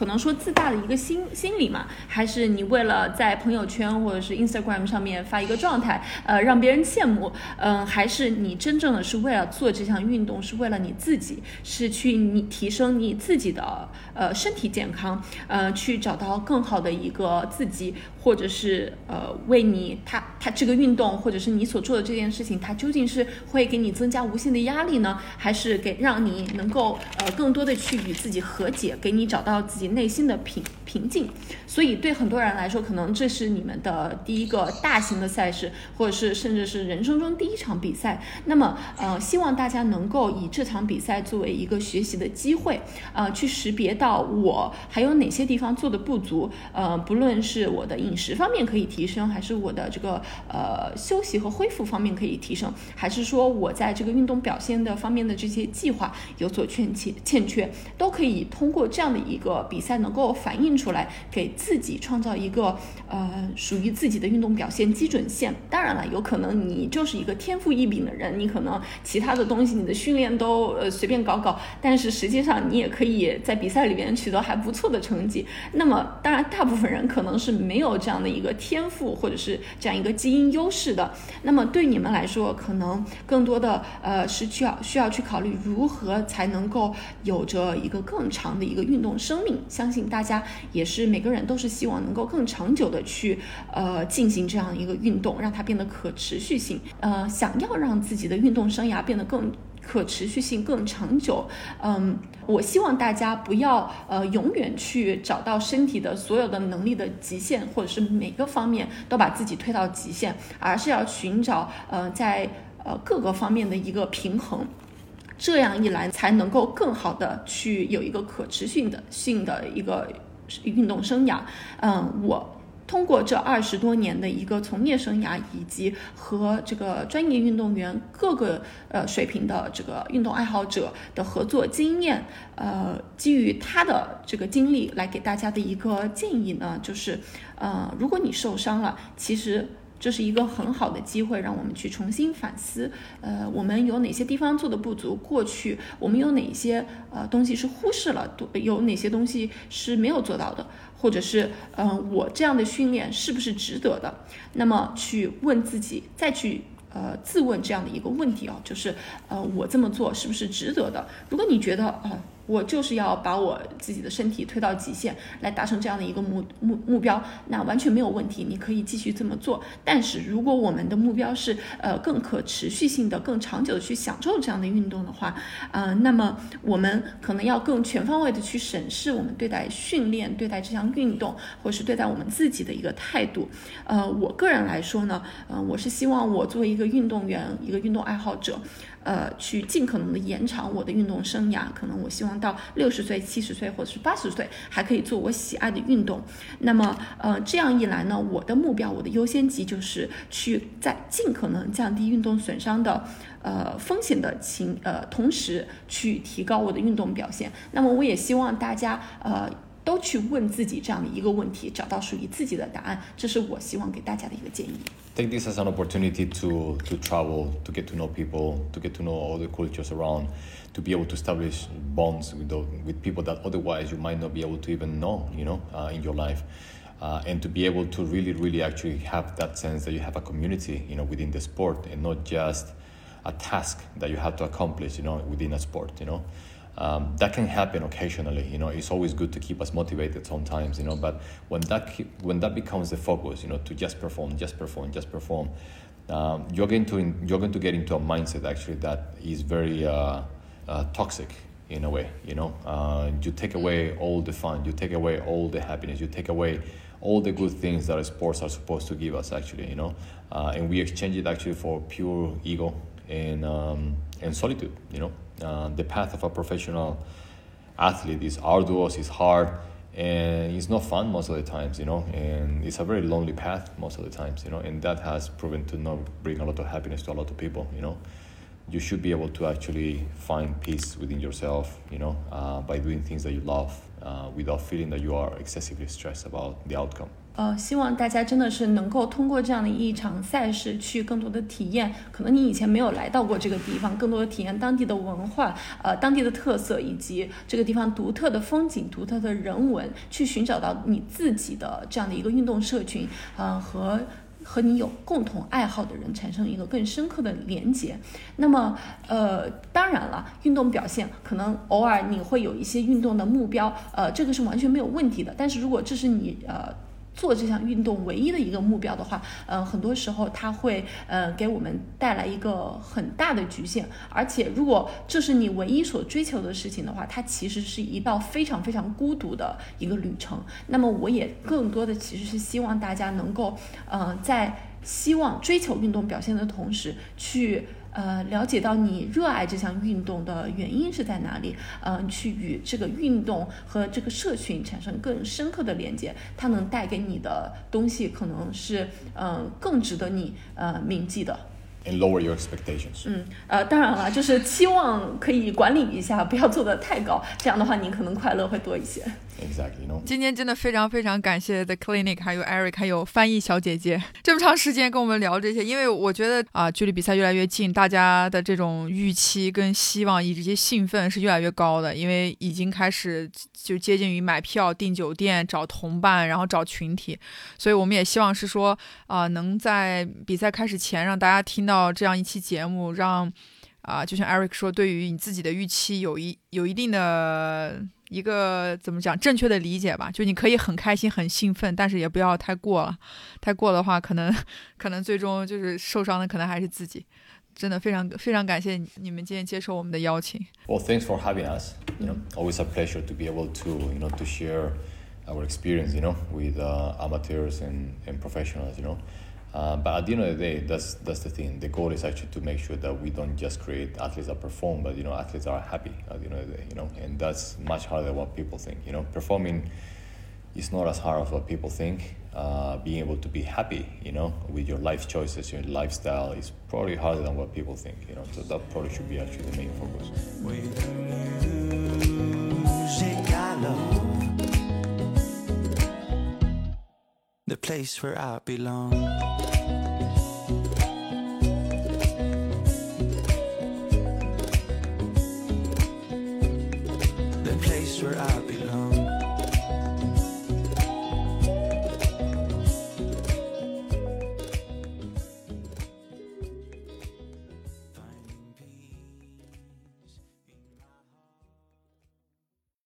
可能说自大的一个心心理嘛，还是你为了在朋友圈或者是 Instagram 上面发一个状态，呃，让别人羡慕，嗯，还是你真正的是为了做这项运动，是为了你自己，是去你提升你自己的呃身体健康，呃，去找到更好的一个自己，或者是呃为你他他这个运动或者是你所做的这件事情，它究竟是会给你增加无限的压力呢，还是给让你能够呃更多的去与自己和解，给你找到自己。内心的平平静，所以对很多人来说，可能这是你们的第一个大型的赛事，或者是甚至是人生中第一场比赛。那么，呃，希望大家能够以这场比赛作为一个学习的机会，呃，去识别到我还有哪些地方做的不足，呃，不论是我的饮食方面可以提升，还是我的这个呃休息和恢复方面可以提升，还是说我在这个运动表现的方面的这些计划有所欠欠欠缺，都可以通过这样的一个比。比赛能够反映出来，给自己创造一个呃属于自己的运动表现基准线。当然了，有可能你就是一个天赋异禀的人，你可能其他的东西你的训练都呃随便搞搞，但是实际上你也可以在比赛里边取得还不错的成绩。那么，当然大部分人可能是没有这样的一个天赋或者是这样一个基因优势的。那么对你们来说，可能更多的呃是需要需要去考虑如何才能够有着一个更长的一个运动生命。相信大家也是每个人都是希望能够更长久的去呃进行这样一个运动，让它变得可持续性。呃，想要让自己的运动生涯变得更可持续性更长久，嗯，我希望大家不要呃永远去找到身体的所有的能力的极限，或者是每个方面都把自己推到极限，而是要寻找呃在呃各个方面的一个平衡。这样一来，才能够更好的去有一个可持续的性的一个运动生涯。嗯，我通过这二十多年的一个从业生涯，以及和这个专业运动员各个呃水平的这个运动爱好者的合作经验，呃，基于他的这个经历来给大家的一个建议呢，就是，呃，如果你受伤了，其实。这是一个很好的机会，让我们去重新反思，呃，我们有哪些地方做的不足？过去我们有哪些呃东西是忽视了？有哪些东西是没有做到的？或者是，嗯，我这样的训练是不是值得的？那么去问自己，再去呃自问这样的一个问题啊，就是，呃，我这么做是不是值得的？如果你觉得，呃。我就是要把我自己的身体推到极限，来达成这样的一个目目目标，那完全没有问题，你可以继续这么做。但是如果我们的目标是呃更可持续性的、更长久的去享受这样的运动的话，呃，那么我们可能要更全方位的去审视我们对待训练、对待这项运动，或是对待我们自己的一个态度。呃，我个人来说呢，呃，我是希望我作为一个运动员、一个运动爱好者。呃，去尽可能的延长我的运动生涯，可能我希望到六十岁、七十岁或者是八十岁还可以做我喜爱的运动。那么，呃，这样一来呢，我的目标、我的优先级就是去在尽可能降低运动损伤的呃风险的情呃同时，去提高我的运动表现。那么，我也希望大家呃。都去问自己这样的一个问题，找到属于自己的答案，这是我希望给大家的一个建议。Take this as an opportunity to to travel, to get to know people, to get to know all the cultures around, to be able to establish bonds with the, with people that otherwise you might not be able to even know, you know, uh, in your life. Uh, and to be able to really, really actually have that sense that you have a community, you know, within the sport and not just a task that you have to accomplish, you know, within a sport, you know. Um, that can happen occasionally. You know, it's always good to keep us motivated sometimes. You know, but when that when that becomes the focus, you know, to just perform, just perform, just perform, um, you're going to in, you're going to get into a mindset actually that is very uh, uh, toxic in a way. You know, uh, you take away all the fun, you take away all the happiness, you take away all the good things that sports are supposed to give us. Actually, you know, uh, and we exchange it actually for pure ego and um, and solitude. You know. Uh, the path of a professional athlete is arduous, it's hard, and it's not fun most of the times, you know, and it's a very lonely path most of the times, you know, and that has proven to not bring a lot of happiness to a lot of people, you know. You should be able to actually find peace within yourself, you know, uh, by doing things that you love uh, without feeling that you are excessively stressed about the outcome. 呃，希望大家真的是能够通过这样的一场赛事，去更多的体验，可能你以前没有来到过这个地方，更多的体验当地的文化，呃，当地的特色，以及这个地方独特的风景、独特的人文，去寻找到你自己的这样的一个运动社群，呃，和和你有共同爱好的人产生一个更深刻的连接。那么，呃，当然了，运动表现可能偶尔你会有一些运动的目标，呃，这个是完全没有问题的。但是如果这是你呃。做这项运动唯一的一个目标的话，呃，很多时候它会呃给我们带来一个很大的局限，而且如果这是你唯一所追求的事情的话，它其实是一道非常非常孤独的一个旅程。那么我也更多的其实是希望大家能够呃在希望追求运动表现的同时去。呃，了解到你热爱这项运动的原因是在哪里？嗯，去与这个运动和这个社群产生更深刻的连接，它能带给你的东西可能是嗯更值得你呃铭记的。And lower your expectations。嗯，呃，当然了，就是期望可以管理一下，不要做的太高，这样的话你可能快乐会多一些。Exactly, 今天真的非常非常感谢 The Clinic，还有 Eric，还有翻译小姐姐这么长时间跟我们聊这些，因为我觉得啊，距离比赛越来越近，大家的这种预期跟希望以及兴奋是越来越高的，因为已经开始就接近于买票、订酒店、找同伴，然后找群体，所以我们也希望是说啊，能在比赛开始前让大家听到这样一期节目，让啊，就像 Eric 说，对于你自己的预期有一有一定的。一个怎么讲正确的理解吧，就你可以很开心很兴奋，但是也不要太过了，太过的话可能可能最终就是受伤的可能还是自己。真的非常非常感谢你们今天接受我们的邀请。Well, thanks for having us. You know, always a pleasure to be able to you know to share our experience. You know, with uh, amateurs and and professionals. You know. Uh, but at the end of the day, that's that's the thing. The goal is actually to make sure that we don't just create athletes that perform, but you know, athletes are happy at the end of the day. You know, and that's much harder than what people think. You know, performing is not as hard as what people think. Uh, being able to be happy, you know, with your life choices, your lifestyle is probably harder than what people think. You know, so that probably should be actually the main focus. The place where I belong. The place where I belong.